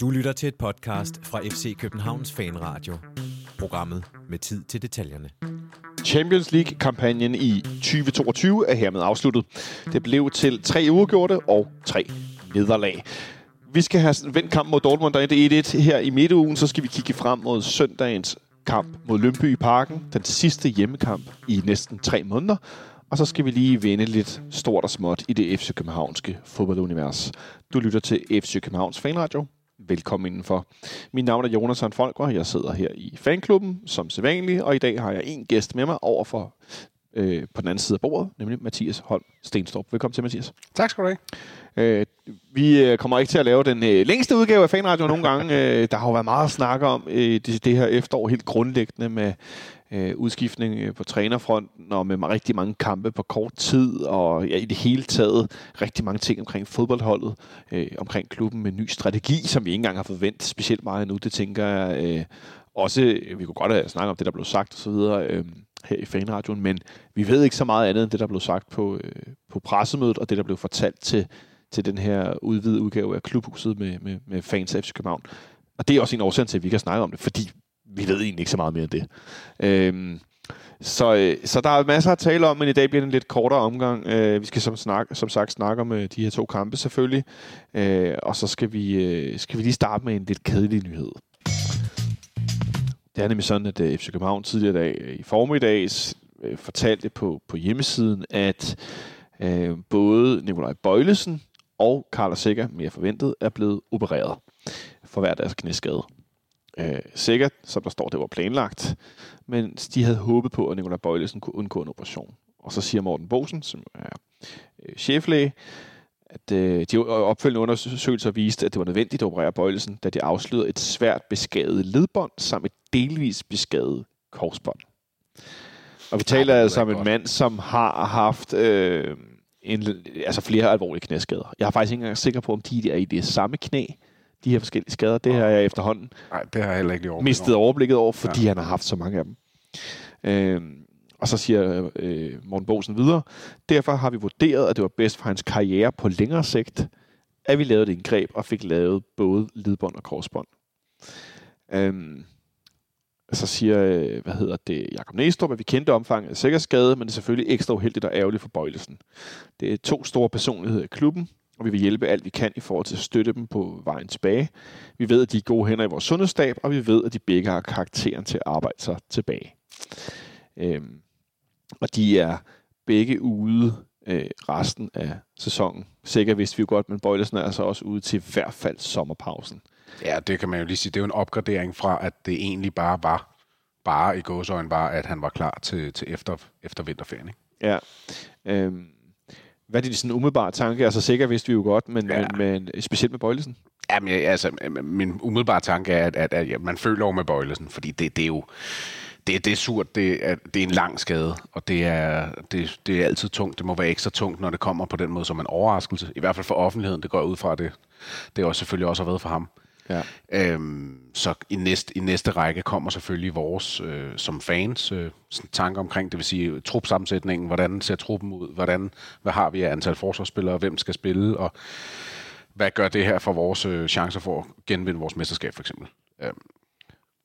Du lytter til et podcast fra FC Københavns Fanradio. Programmet med tid til detaljerne. Champions League-kampagnen i 2022 er hermed afsluttet. Det blev til tre uafgjorte og tre nederlag. Vi skal have vendt kampen mod Dortmund, der er 1-1 her i midtugen. Så skal vi kigge frem mod søndagens kamp mod Lønby i Parken. Den sidste hjemmekamp i næsten tre måneder. Og så skal vi lige vende lidt stort og småt i det FC Københavnske fodboldunivers. Du lytter til FC Københavns Fanradio. Velkommen indenfor. Mit navn er Jonas Folk, og jeg sidder her i fanklubben som sædvanlig, og i dag har jeg en gæst med mig over for øh, på den anden side af bordet, nemlig Mathias Holm Stenstorp. Velkommen til, Mathias. Tak skal du have. Øh, vi øh, kommer ikke til at lave den øh, længste udgave af Fanradio nogle gange. Øh, der har jo været meget at snakke om øh, det, det her efterår, helt grundlæggende med øh, udskiftning øh, på trænerfronten, og med rigtig mange kampe på kort tid, og ja, i det hele taget rigtig mange ting omkring fodboldholdet, øh, omkring klubben med ny strategi, som vi ikke engang har forventet specielt meget endnu. Det tænker jeg øh, også, øh, vi kunne godt øh, have snakket om det, der blev sagt osv., øh, her i fanradioen, men vi ved ikke så meget andet end det, der blev sagt på, øh, på pressemødet, og det, der blev fortalt til, til den her udvidede udgave af klubhuset med, med, med fans af FC København. Og det er også en årsag til, at vi kan snakke om det, fordi vi ved egentlig ikke så meget mere end det. Øhm, så, øh, så der er masser at tale om, men i dag bliver det en lidt kortere omgang. Øh, vi skal som, snak, som sagt snakke om øh, de her to kampe selvfølgelig. Øh, og så skal vi, øh, skal vi lige starte med en lidt kedelig nyhed. Det er nemlig sådan, at øh, FC København tidligere dag øh, i formiddags øh, fortalte på, på hjemmesiden, at øh, både Nikolaj Bøjlesen og Karl Sikker, mere forventet, er blevet opereret for hver deres knæskade. Øh, sikkert, som der står, det var planlagt, men de havde håbet på, at Nikolaj Bøjlesen kunne undgå en operation. Og så siger Morten Bosen, som er øh, cheflæge, at øh, de opfølgende undersøgelser viste, at det var nødvendigt at operere Bøjlesen, da de afslørede et svært beskadet ledbånd samt et delvis beskadet korsbånd. Og vi taler ja, altså om en mand, som har haft øh, en, altså flere alvorlige knæskader. Jeg er faktisk ikke engang sikker på, om de er i det samme knæ, de her forskellige skader. Det har jeg efterhånden Nej, det har jeg heller ikke overblikket mistet overblikket over, fordi ja. han har haft så mange af dem. Øh, og så siger øh, Morten Bosen videre, derfor har vi vurderet, at det var bedst for hans karriere på længere sigt, at vi lavede et indgreb og fik lavet både ledbånd og korsbånd. Øhm, så siger, øh, hvad hedder det, Jakob Næstrup, at vi kendte omfanget af sikkerhedsskade, men det er selvfølgelig ekstra uheldigt og ærgerligt for Bøjlesen. Det er to store personligheder i klubben, og vi vil hjælpe alt, vi kan i forhold til at støtte dem på vejen tilbage. Vi ved, at de er gode hænder i vores sundhedsstab, og vi ved, at de begge har karakteren til at arbejde sig tilbage. Øhm, og de er begge ude øh, resten af sæsonen. Sikkert vidste vi jo godt, men Bøjlesen er altså også ude til i hvert fald sommerpausen. Ja, det kan man jo lige sige. Det er jo en opgradering fra, at det egentlig bare var, bare i gåsøjne var, at han var klar til, til efter, efter vinterferien. Ikke? Ja. Øhm, hvad er det sådan umiddelbare tanke? Altså sikkert vidste vi jo godt, men, ja. men, men specielt med Bøjlesen? Jamen, altså, min umiddelbare tanke er, at, at, at, at man føler over med Bøjlesen, fordi det, det er jo det, det er surt. Det er, det er en lang skade, og det er, det, det er altid tungt. Det må være ekstra tungt, når det kommer på den måde som en overraskelse. I hvert fald for offentligheden, det går ud fra det. Det har selvfølgelig også været for ham. Ja. Øhm, så i næste, i næste række kommer selvfølgelig vores, øh, som fans, øh, tanker omkring, det vil sige trupsammensætningen, hvordan ser truppen ud, hvordan, hvad har vi af antal forsvarsspillere, hvem skal spille, og hvad gør det her for vores øh, chancer for at genvinde vores mesterskab, for eksempel. Øhm,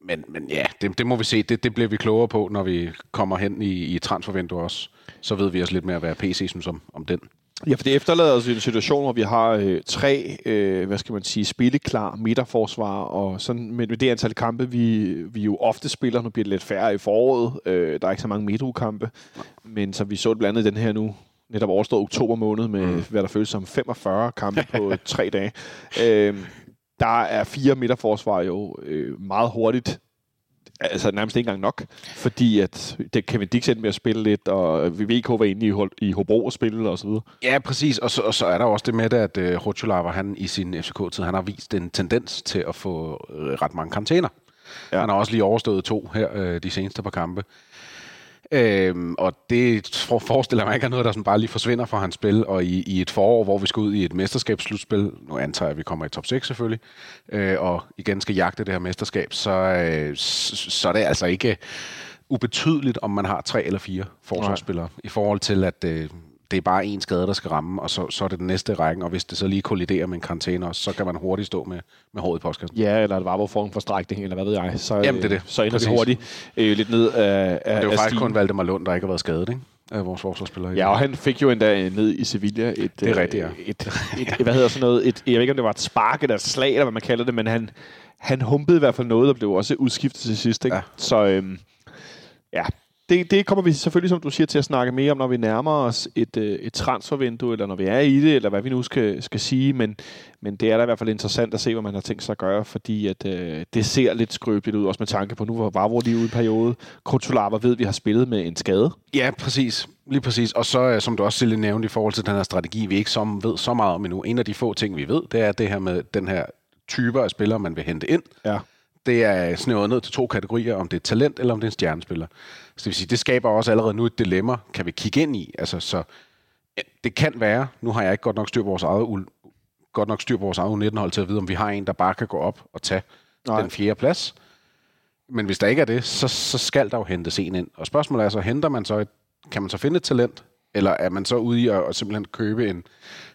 men, men ja, det, det må vi se. Det, det bliver vi klogere på, når vi kommer hen i, i transfervinduet også. Så ved vi også lidt mere, hvad PC synes om, om den. Ja, for det efterlader os i en situation, hvor vi har øh, tre, øh, hvad skal man sige, spilleklar midterforsvar, og sådan med, med det antal kampe, vi, vi jo ofte spiller, nu bliver det lidt færre i foråret, øh, der er ikke så mange midtugkampe, men som vi så det blandt andet den her nu, netop overstået oktober måned, med mm. hvad der føles som 45 kampe på tre dage. Øh, der er fire midterforsvar jo øh, meget hurtigt altså nærmest ikke engang nok, fordi at det Kevin Dix med at spille lidt, og VK var inde i, i Hobro og spille og så videre. Ja, præcis, og så, og så er der også det med det, at øh, Rotulava, han i sin FCK-tid, han har vist en tendens til at få uh, ret mange karantæner. Ja. Han har også lige overstået to her uh, de seneste par kampe. Øhm, og det forestiller mig ikke er noget, der sådan bare lige forsvinder fra hans spil, og i, i et forår, hvor vi skal ud i et mesterskabsslutspil, nu antager jeg, at vi kommer i top 6 selvfølgelig, øh, og igen skal jagte det her mesterskab, så, øh, så, så er det altså ikke ubetydeligt, om man har tre eller fire forsvarsspillere, Nej. i forhold til, at øh, det er bare en skade, der skal ramme, og så, så er det den næste rækken, og hvis det så lige kolliderer med en karantæne også, så kan man hurtigt stå med, med håret i postkassen. Ja, eller et var for en forstrækning, eller hvad ved jeg. Så, Jamen, det er det. Så ender Præcis. vi hurtigt øh, lidt ned af, af Det er jo af faktisk stigen. kun Valdemar Lund, der ikke har været skadet, ikke? Af vores forsvarsspillere. Ja, og han fik jo endda ned i Sevilla et, Det er rigtigt, ja. øh, et, et, et, hvad hedder sådan noget, et, jeg ved ikke, om det var et spark eller et slag, eller hvad man kalder det, men han, han humpede i hvert fald noget, og blev også udskiftet til sidst. Ikke? Ja. Så øhm, ja, det, det kommer vi selvfølgelig, som du siger, til at snakke mere om, når vi nærmer os et, øh, et transfervindue, eller når vi er i det, eller hvad vi nu skal, skal sige. Men, men det er da i hvert fald interessant at se, hvad man har tænkt sig at gøre, fordi at, øh, det ser lidt skrøbeligt ud, også med tanke på, nu var Vavro lige ude i periode. Krutulava ved, at vi har spillet med en skade. Ja, præcis. Lige præcis. Og så, øh, som du også selv nævnte i forhold til den her strategi, vi ikke som ved så meget om endnu. En af de få ting, vi ved, det er det her med den her typer af spillere, man vil hente ind. Ja. Det er snævret ned til to kategorier, om det er talent eller om det er en stjernespiller. Så det vil sige, det skaber også allerede nu et dilemma, kan vi kigge ind i. Altså, så ja, det kan være, nu har jeg ikke godt nok styr på vores eget, godt nok styr på vores eget U19-hold til at vide, om vi har en, der bare kan gå op og tage. Nej. den fjerde plads. Men hvis der ikke er det, så, så skal der jo hentes en ind. Og spørgsmålet er så, henter man så et, kan man så finde et talent, eller er man så ude i at, at simpelthen købe en,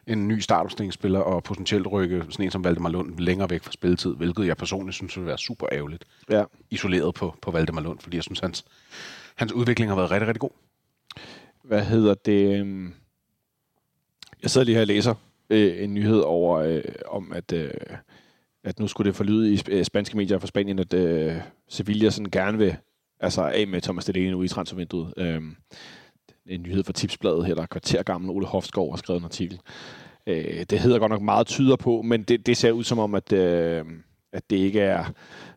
en ny startopstillingsspiller og potentielt rykke sådan en som Valdemar Lund længere væk fra spilletid, hvilket jeg personligt synes vil være super ærgerligt, Ja. isoleret på, på Valdemar Lund, fordi jeg synes, hans, hans udvikling har været rigtig, rigtig god. hvad hedder det? Øhm, jeg sidder lige her og læser øh, en nyhed over, øh, om at, øh, at nu skulle det forlyde i sp- øh, spanske medier fra Spanien, at øh, Sevilla sådan gerne vil altså af med Thomas Delaney nu i transfervinduet. Øh, en nyhed fra Tipsbladet her, der er kvarter gammel. Ole Hofskov har skrevet en artikel. Øh, det hedder godt nok meget tyder på, men det, det ser ud som om, at, øh, at det ikke er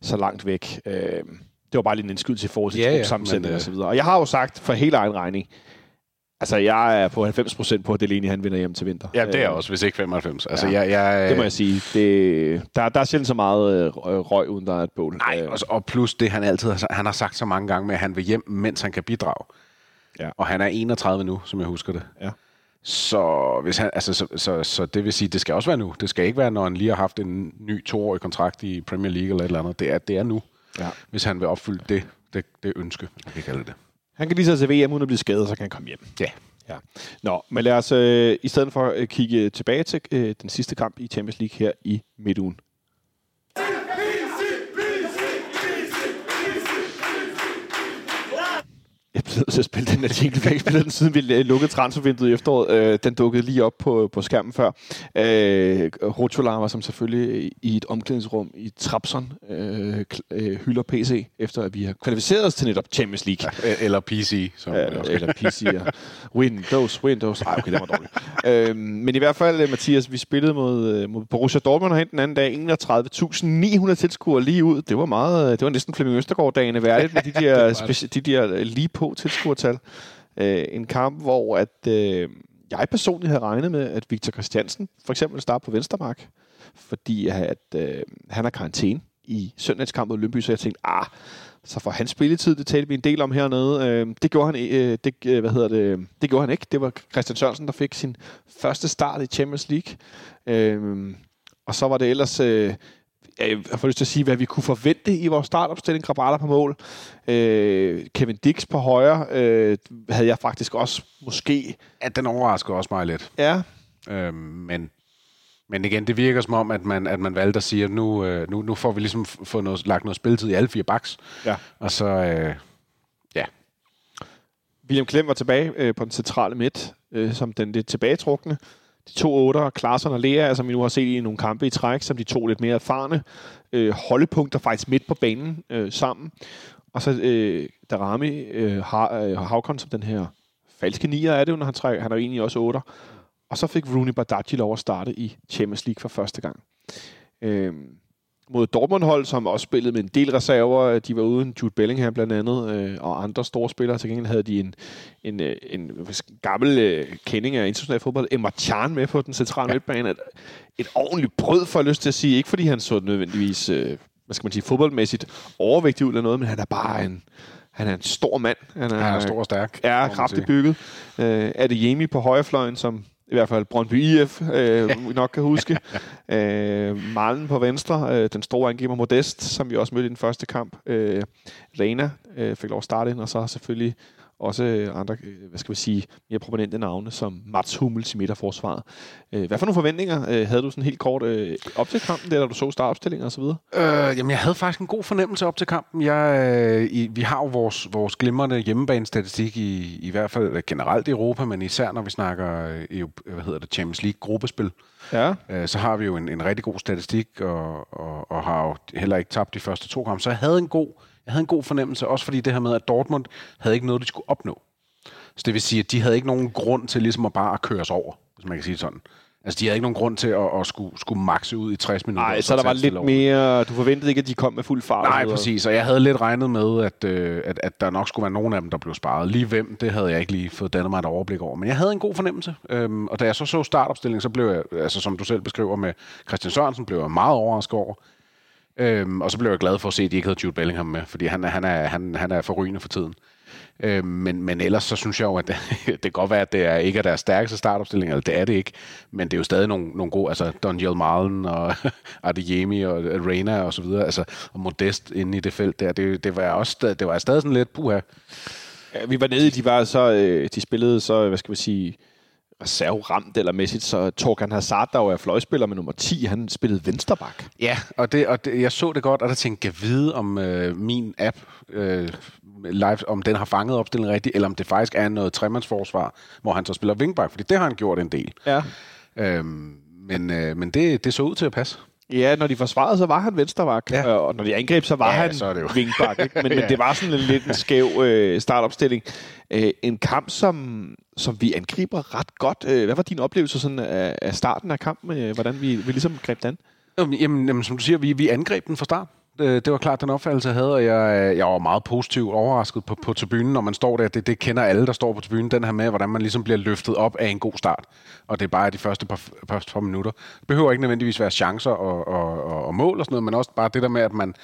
så langt væk. Øh, det var bare lige en indskydelse i forhold til Ja, ja, sammensætning men, øh, og så videre. Og jeg har jo sagt for helt egen regning, altså jeg er på 90% på, at Delaney han vinder hjem til vinter. Ja, det er Øh, også, hvis ikke 95. Altså, Ja. jeg, jeg, Det må jeg sige. Det, der, der er sjældent så meget øh, røg, uden der er et bål. Nej, Øh, og, og plus det, han altid har, han har sagt så mange gange med, at han vil hjem, mens han kan bidrage. Ja. Og han er 31 nu, som jeg husker det. Ja. Så, hvis han, altså, så, så, så det vil sige, det skal også være nu. Det skal ikke være, når han lige har haft en ny toårig kontrakt i Premier League eller et eller andet. Det er, det er nu, Ja. hvis han vil opfylde det, det, det ønske, man kan kalde det. Han kan lige så til VM uden at blive skadet, så kan han komme hjem. Ja. Ja. Nå, men lad os øh, i stedet for øh, kigge tilbage til øh, den sidste kamp i Champions League her i midtugen. Bliver nødt til at spille den jingle. Vi har ikke spillet den, siden vi øh, lukkede transfervinduet i efteråret. Øh, den dukkede lige op på, på skærmen før. Øh, Rotolama, som selvfølgelig i et omklædningsrum i Trabzon øh, øh, hylder PC, efter at vi har kvalificeret os til netop Champions League. Eller PC, som også eller PC, ja. Windows, Windows. Ej, okay, det var dårligt. øhm, men i hvert fald, øh, Mathias, vi spillede mod, øh, mod Borussia Dortmund herhen den anden dag. 31.900 tilskuere lige ud. Det var meget, øh, det var næsten Flemming Østergaard-dagene værdigt med de der, de der øh, lige på tilskuertal. Øh, en kamp, hvor at, øh, jeg personligt havde regnet med, at Victor Christiansen for eksempel starter på Venstermark, fordi at, øh, han har karantæne i søndagskampen mod Lønby, så jeg tænkte, ah, så for hans spilletid, det talte vi en del om hernede. Øh, det gjorde han, øh, det, øh, hvad hedder det, det gjorde han ikke. Det var Christian Sørensen, der fik sin første start i Champions League. Øh, og så var det ellers, øh, jeg får lyst til at sige, hvad vi kunne forvente i vores startopstilling. Grabala på mål. Øh, Kevin Dix på højre øh, havde jeg faktisk også måske... At den overrasker også mig lidt. Ja, Øhm, men, men igen, det virker som om, at man, at man valgte at sige, at nu, øh, nu, nu får vi ligesom f- fået noget, lagt noget spilletid i alle fire baks. Ja. Og så, øh, ja, William Klem var tilbage øh, på den centrale midt, øh, som den lidt tilbagetrukne. De to otter, Klaarsson og Lea, som vi nu har set i nogle kampe i træk, som de to lidt mere erfarne øh, holdepunkter faktisk midt på banen øh, sammen. Og så øh, Darami, øh, har, øh, Havkon som den her falske nier er det jo, når han trækker. Han er jo egentlig også otter. Og så fik Rooney Badaji lov at starte i Champions League for første gang. Øh, mod Dortmund-hold, som også spillede med en del reserver. De var uden Jude Bellingham blandt andet, øh, og andre store spillere. Til gengæld havde de en, en, øh, en, en gammel øh, kending af international fodbold, Emma Chan, med på den centrale ja. midtbane. Et, et ordentligt brød, for jeg lyst til at sige. Ikke fordi han så nødvendigvis, øh, hvad skal man sige, fodboldmæssigt overvægtig ud eller noget, men han er bare en, han er en stor mand. Han er, han er stor og stærk. er kraftigt bygget. Øh, er det Jemi på højrefløjen, som i hvert fald Brøndby IF øh, nok kan huske. øh, Malen på venstre, øh, den store angriber Modest, som vi også mødte i den første kamp. Øh, Rena øh, fik lov at starte ind, og så selvfølgelig også øh, andre, øh, hvad skal vi sige, mere prominente navne, som Mats Hummels i midterforsvaret. Øh, hvad for nogle forventninger havde du sådan helt kort op til kampen, der, da du så startopstillingen osv.? Øh, jamen, jeg havde faktisk en god fornemmelse op til kampen. Jeg, i, vi har jo vores, vores glimrende hjemmebanestatistik i, i hvert fald generelt i Europa, men især når vi snakker øh, hvad hedder det, Champions League gruppespil. Ja. Øh, så har vi jo en, en rigtig god statistik, og, og, og har jo heller ikke tabt de første to kampe. Så jeg havde en god, jeg havde en god fornemmelse, også fordi det her med, at Dortmund havde ikke noget, de skulle opnå. Så det vil sige, at de havde ikke nogen grund til ligesom at bare at køre sig over, hvis man kan sige sådan. Altså, de havde ikke nogen grund til at, at skulle, skulle makse ud i 60 minutter. Nej, så der var lidt over. mere... Du forventede ikke, at de kom med fuld fart? Nej, præcis. Og jeg havde lidt regnet med, at, øh, at, at der nok skulle være nogen af dem, der blev sparet. Lige hvem, det havde jeg ikke lige fået dannet mig et overblik over. Men jeg havde en god fornemmelse. Øhm, og da jeg så så startopstillingen, så blev jeg, altså som du selv beskriver med Christian Sørensen, blev jeg meget overrasket over. Øhm, og så blev jeg glad for at se, at de ikke havde Jude Bellingham med, fordi han, han, er, han, han er forrygende for tiden. Øh, men, men ellers så synes jeg jo, at det, det kan godt være, at det er ikke er deres stærkeste startopstilling, eller det er det ikke, men det er jo stadig nogle, nogle gode, altså Daniel Marlen og Adeyemi og Reina og så videre, altså og Modest inde i det felt der, det, det var også det var stadig sådan lidt puha. Ja, vi var nede de var så, øh, de spillede så, hvad skal vi sige, reserveramt eller mæssigt, så Torgan Hazard, der jo er fløjspiller med nummer 10, han spillede vensterbak. Ja, og, det, og det, jeg så det godt, og der tænkte jeg, vide om øh, min app øh, live, om den har fanget opstillingen rigtigt, eller om det faktisk er noget tremandsforsvar, hvor han så spiller wingback, fordi det har han gjort en del. Ja. Øhm, men øh, men det, det så ud til at passe. Ja, når de forsvarede, så var han vensterbak, ja. og når de angreb, så var Ja, han så er det jo. vingbak. Ikke? Men, ja. Men det var sådan en lidt en skæv øh, startopstilling. Øh, en kamp, som, som vi angriber ret godt. Øh, hvad var din oplevelse sådan af, af starten af kampen? Øh, hvordan vi, vi ligesom greb den jamen, jamen, som du siger, vi, vi angreb den fra start. Det, det var klart den opfattelse, jeg havde, og jeg, jeg var meget positivt overrasket på, på tribunen, når man står der. Det, det kender alle, der står på tribunen, den her med, hvordan man ligesom bliver løftet op af en god start. Og det er bare de første par, par, par minutter. Det behøver ikke nødvendigvis være chancer og, og, og, og mål og sådan noget, men også bare det der med, at man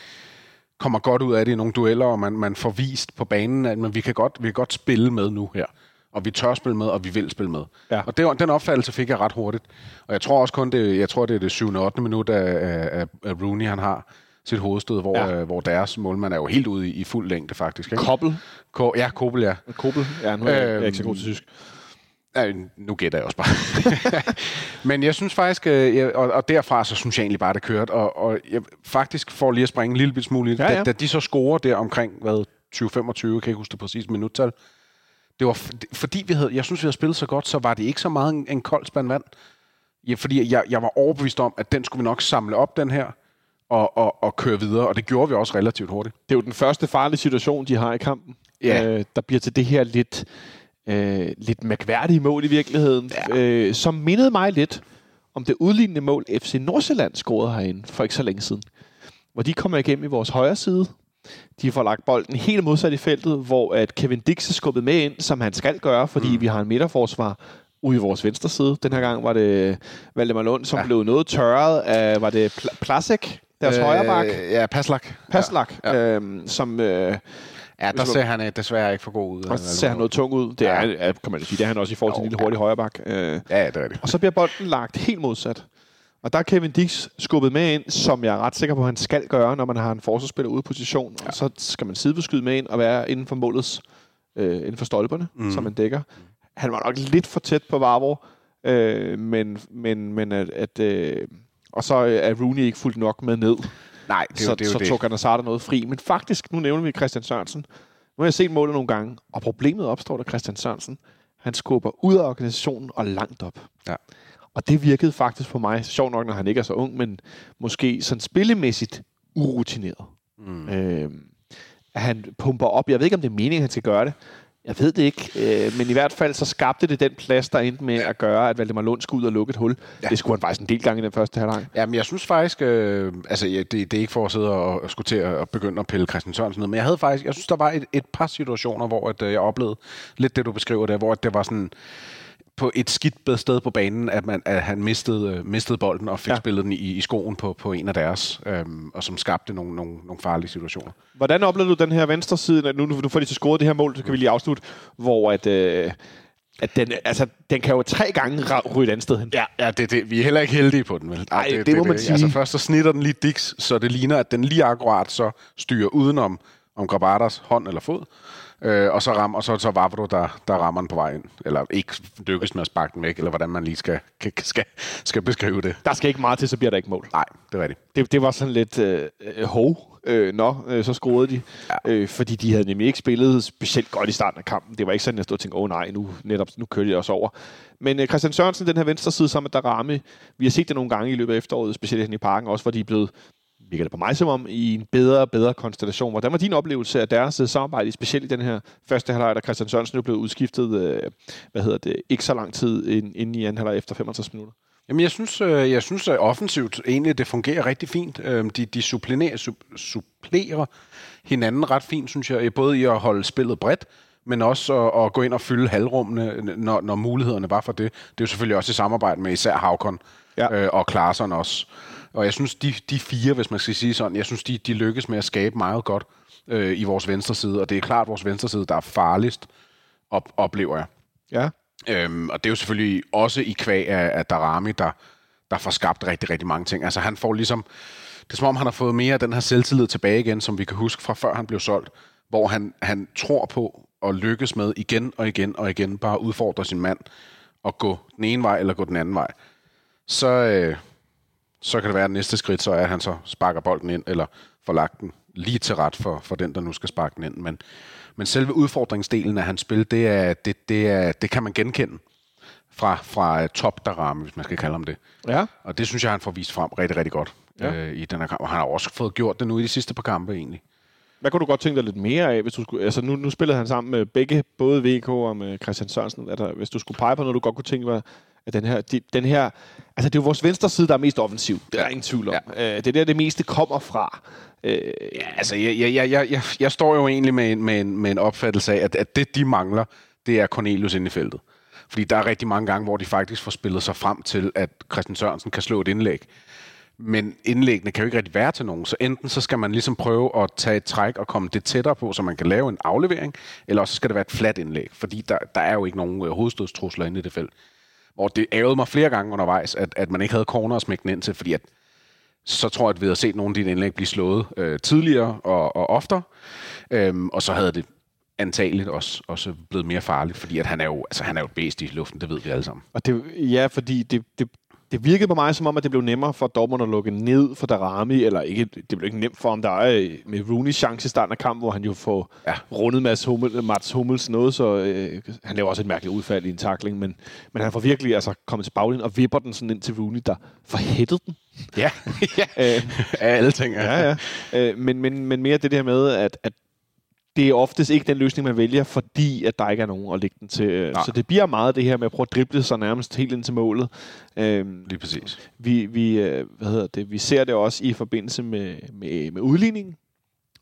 kommer godt ud af det i nogle dueller, og man, man får vist på banen, at man, vi, kan godt, vi kan godt spille med nu her. Og vi tør spille med, og vi vil spille med. Ja. Og det, den opfattelse fik jeg ret hurtigt. Og jeg tror også kun, det, jeg tror, det er det 7. og 8. minut af, af, af Rooney, han har sit hovedstød, hvor, Ja. øh, hvor deres målmand er jo helt ude i, i fuld længde, faktisk. Ikke? Kobbel. Ko- ja, Kobel, ja. Kobbel. Ja, nu er jeg, jeg er Øhm, ikke så god til tysk. Ja, nu gætter jeg også bare. Men jeg synes faktisk, øh, jeg, og, og derfra så synes jeg egentlig bare, det kørte. Og, og jeg faktisk får lige at springe en lille bit smule. Ja, Ja. Da, da de så scorer der omkring, hvad, 20-25, kan jeg ikke huske det præcis minuttal. Det var fordi vi havde, jeg synes, vi havde spillet så godt, så var det ikke så meget en, en kold spand vand. Ja, fordi jeg, jeg var overbevist om, at den skulle vi nok samle op, den her, og, og, og køre videre. Og det gjorde vi også relativt hurtigt. Det er jo den første farlige situation, de har i kampen. Ja. Øh, der bliver til det her lidt, øh, lidt mærkværdige mål i virkeligheden, ja. øh, som mindede mig lidt om det udlignende mål, FC Nordsjælland scorede herinde for ikke så længe siden. Hvor de kommer igennem i vores højre side. De får lagt bolden helt modsat i feltet, hvor at Kevin Dix er skubbet med ind, som han skal gøre, fordi mm. vi har en midterforsvar ude i vores venstre side. Den her gang var det Valdemar Lund, som ja. Blev noget tørret af, var det Pl- Plasek, deres øh, højre bak? Ja, Paslak. Paslak, Ja, øhm, som... Øh, ja der ser han øh, desværre ikke for god ud. og så ser han noget tung ud. Det er, ja. kan man sige, det er han også i forhold til Jo, en lille ja. hurtig højre bak. Øh, Ja, det er det. og så bliver bolden lagt helt modsat. Og der er Kevin Dix skubbet med ind, som jeg er ret sikker på, at han skal gøre, når man har en forsvarsspiller ude i position. Ja. Og så skal man sidebeskyde med ind og være inden for målets, øh, inden for stolperne, mm. som man dækker. Han var nok lidt for tæt på Vavro, øh, men, men, men at, at øh, og så er Rooney ikke fuldt nok med ned. Nej, det er så, jo det. Er jo så tog han Hazard noget fri. Men faktisk, nu nævner vi Christian Sørensen. Nu har jeg set målet nogle gange, og problemet opstår, da Christian Sørensen, han skubber ud af organisationen og langt op. Ja. Og det virkede faktisk på mig, sjovt nok, når han ikke er så ung, men måske sådan spillemæssigt urutineret. Mm. Øh, at han pumper op. Jeg ved ikke, om det er meningen, han skal gøre det. Jeg ved det ikke, øh, men i hvert fald så skabte det den plads, der endte med at gøre, at Valdemar Lund skulle ud og lukke et hul. Ja. Det skulle han faktisk en del gange i den første halvleg. Jamen, jeg synes faktisk, øh, altså ja, det, det er ikke for at sidde og, og skulle til at, at begynde at pille Christian Sørensen ned, men jeg havde faktisk, jeg synes, der var et, et par situationer, hvor at, øh, jeg oplevede lidt det, du beskriver der, hvor at det var sådan på et skidt sted på banen, at, man, at han mistede, øh, mistede bolden og fik Ja. spillet den i, i skoen på, på en af deres, øhm, og som skabte nogle, nogle, nogle farlige situationer. Hvordan oplevede du den her venstre side? Nu, nu får de så scoret det her mål, så kan vi lige afslutte, hvor at, øh, at den, altså, den kan jo tre gange ryge et andet sted hen. Ja, ja det, det, vi er heller ikke heldige på den, vel? Ej, det må man sige. Altså først så snitter den lige Dix, så det ligner, at den lige akkurat så styrer udenom om Grabatas hånd eller fod. Øh, og så ram, og så, så Vavro, der, der rammer den på vej ind. Eller ikke lykkes med at sparke den væk, eller hvordan man lige skal, skal, skal beskrive det. Der skal ikke meget til, så bliver der ikke mål. Nej, det er rigtigt. Det, det var sådan lidt øh, øh, hov. Øh, nå, øh, så skruede de. Ja. Øh, fordi de havde nemlig ikke spillet specielt godt i starten af kampen. Det var ikke sådan, at jeg stod og tænkte, åh oh, nej, nu, netop, nu kører de også over. Men øh, Christian Sørensen, den her venstre side sammen med Darami, vi har set det nogle gange i løbet af efteråret, specielt i parken, også hvor de er blevet virker det på mig som om, i en bedre og bedre konstellation. Hvordan var din oplevelse af deres øh, samarbejde, specielt i den her første halvleg, da Christian Sørensen er blevet udskiftet, øh, hvad hedder det, ikke så lang tid inden i anden halvleg efter 65 minutter? Jamen, jeg synes, øh, jeg synes at offensivt egentlig, det fungerer rigtig fint. De, de supplerer, supplerer hinanden ret fint, synes jeg, både i at holde spillet bredt, men også at, at gå ind og fylde halvrummene, når, når mulighederne var for det. Det er jo selvfølgelig også i samarbejde med især Havkon ja. øh, og Klaarsson også. Og jeg synes, de, de fire, hvis man skal sige sådan, jeg synes, de, de lykkes med at skabe meget godt øh, i vores venstre side. Og det er klart vores venstre side, der er farligst, op, oplever jeg. Ja. Øhm, og det er jo selvfølgelig også i kvæg af, af Darami, der, der får skabt rigtig, rigtig mange ting. Altså han får ligesom... Det er som om, han har fået mere af den her selvtillid tilbage igen, som vi kan huske fra før han blev solgt. Hvor han, han tror på og lykkes med igen og igen og igen bare udfordre sin mand og gå den ene vej eller gå den anden vej. Så, øh, så kan det være, at næste skridt så er, at han så sparker bolden ind, eller får lagt den lige til ret for, for den, der nu skal sparke den ind. Men, men selve udfordringsdelen af hans spil, det, er, det, det, er, det kan man genkende fra, fra top der ramme, hvis man skal kalde ham det. Ja. Og det synes jeg, han får vist frem rigtig, rigtig godt ja. øh, i den her kamp. Og han har også fået gjort det nu i de sidste par kampe egentlig. Hvad kunne du godt tænke dig lidt mere af, hvis du skulle... Altså nu, nu spillede han sammen med begge, både VK og med Christian Sørensen. Der, hvis du skulle pege på noget, du godt kunne tænke dig, at den her, de, den her... Altså, det er jo vores venstre side, der er mest offensiv. Det er ingen tvivl om. Ja. Øh, det er der, det meste kommer fra. Øh, ja, altså, jeg, jeg, jeg, jeg, jeg står jo egentlig med en, med en, med en opfattelse af, at, at det, de mangler, det er Cornelius inde i feltet. Fordi der er rigtig mange gange, hvor de faktisk får spillet sig frem til, at Christian Sørensen kan slå et indlæg. Men indlæggene kan jo ikke rigtig være til nogen, så enten så skal man ligesom prøve at tage et træk og komme det tættere på, så man kan lave en aflevering, eller også skal det være et fladt indlæg, fordi der, der er jo ikke nogen øh, hovedstødstrusler inde i det felt. Og det ærgede mig flere gange undervejs, at, at man ikke havde corner at smække den ind til, fordi at, så tror jeg, at vi havde set nogle af dine indlæg blive slået øh, tidligere og, og oftere. Øhm, og så havde det antageligt også, også blevet mere farligt, fordi at han er jo altså, han er jo et bedst i luften, det ved vi alle sammen. Og det, ja, fordi det, det, det virkede på mig som om, at det blev nemmere for Dortmund at lukke ned for Darami, eller ikke, det blev ikke nemt for ham. Der er øh, med Rooney chance i starten af kampen, hvor han jo får ja. rundet Mats, Hummel, Mats Hummels noget, så øh, han laver også et mærkeligt udfald i en takling, men, men han får virkelig altså, kommet til baglinjen og vipper den sådan ind til Rooney, der forhættede den. Ja, ja. øh, alle ting. Ja, ja. Øh, men, men, men mere det der med, at, at det er oftest ikke den løsning, man vælger, fordi at der ikke er nogen at lægge den til. Nej. Så det bliver meget det her med at prøve at drible sig nærmest helt ind til målet. Øhm, Lige præcis. Vi, vi, øh, hvad hedder det, vi ser det også i forbindelse med, med, med udligningen,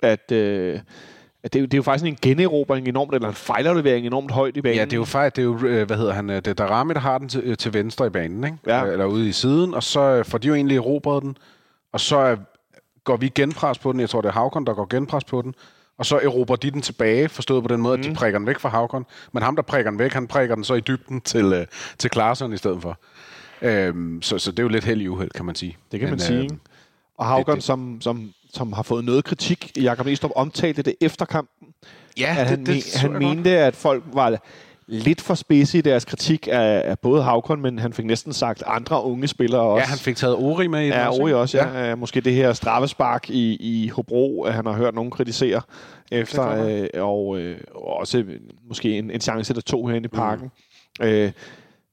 at... Øh, at det, er jo, det er jo faktisk en generobring enormt, eller en fejlaflevering enormt højt i banen. Ja, det er jo faktisk, det er jo, øh, hvad hedder han, det er Darami, der har den til, til venstre i banen, ikke? Ja. Eller ude i siden, og så får de jo egentlig erobret den, og så går vi genpres på den, jeg tror det er Havkon, der går genpres på den, og så erobrer de den tilbage, forstået på den måde, mm. at de mm. prikker den væk fra Havkon. Men ham, der prikker den væk, han prikker den så i dybden til, øh, til Klaarsson i stedet for. Øhm, så, så det er jo lidt held i uheld, kan man sige. Det kan Men, man sige. Øh, og Havkon, det, det. Som, som, som har fået noget kritik, Jakob Næstrup omtalte det efter kampen. Ja, at han, det, det, han mente, at folk var lidt for spidse i deres kritik af, af både Havkon, men han fik næsten sagt andre unge spillere også. Ja, han fik taget Ori med i Ja, også, Ori også, ja. ja. Måske det her straffespark i, i Hobro, at han har hørt nogen kritisere efter, øh, og øh, også måske en, en chance eller to herinde i parken. Mm. Øh,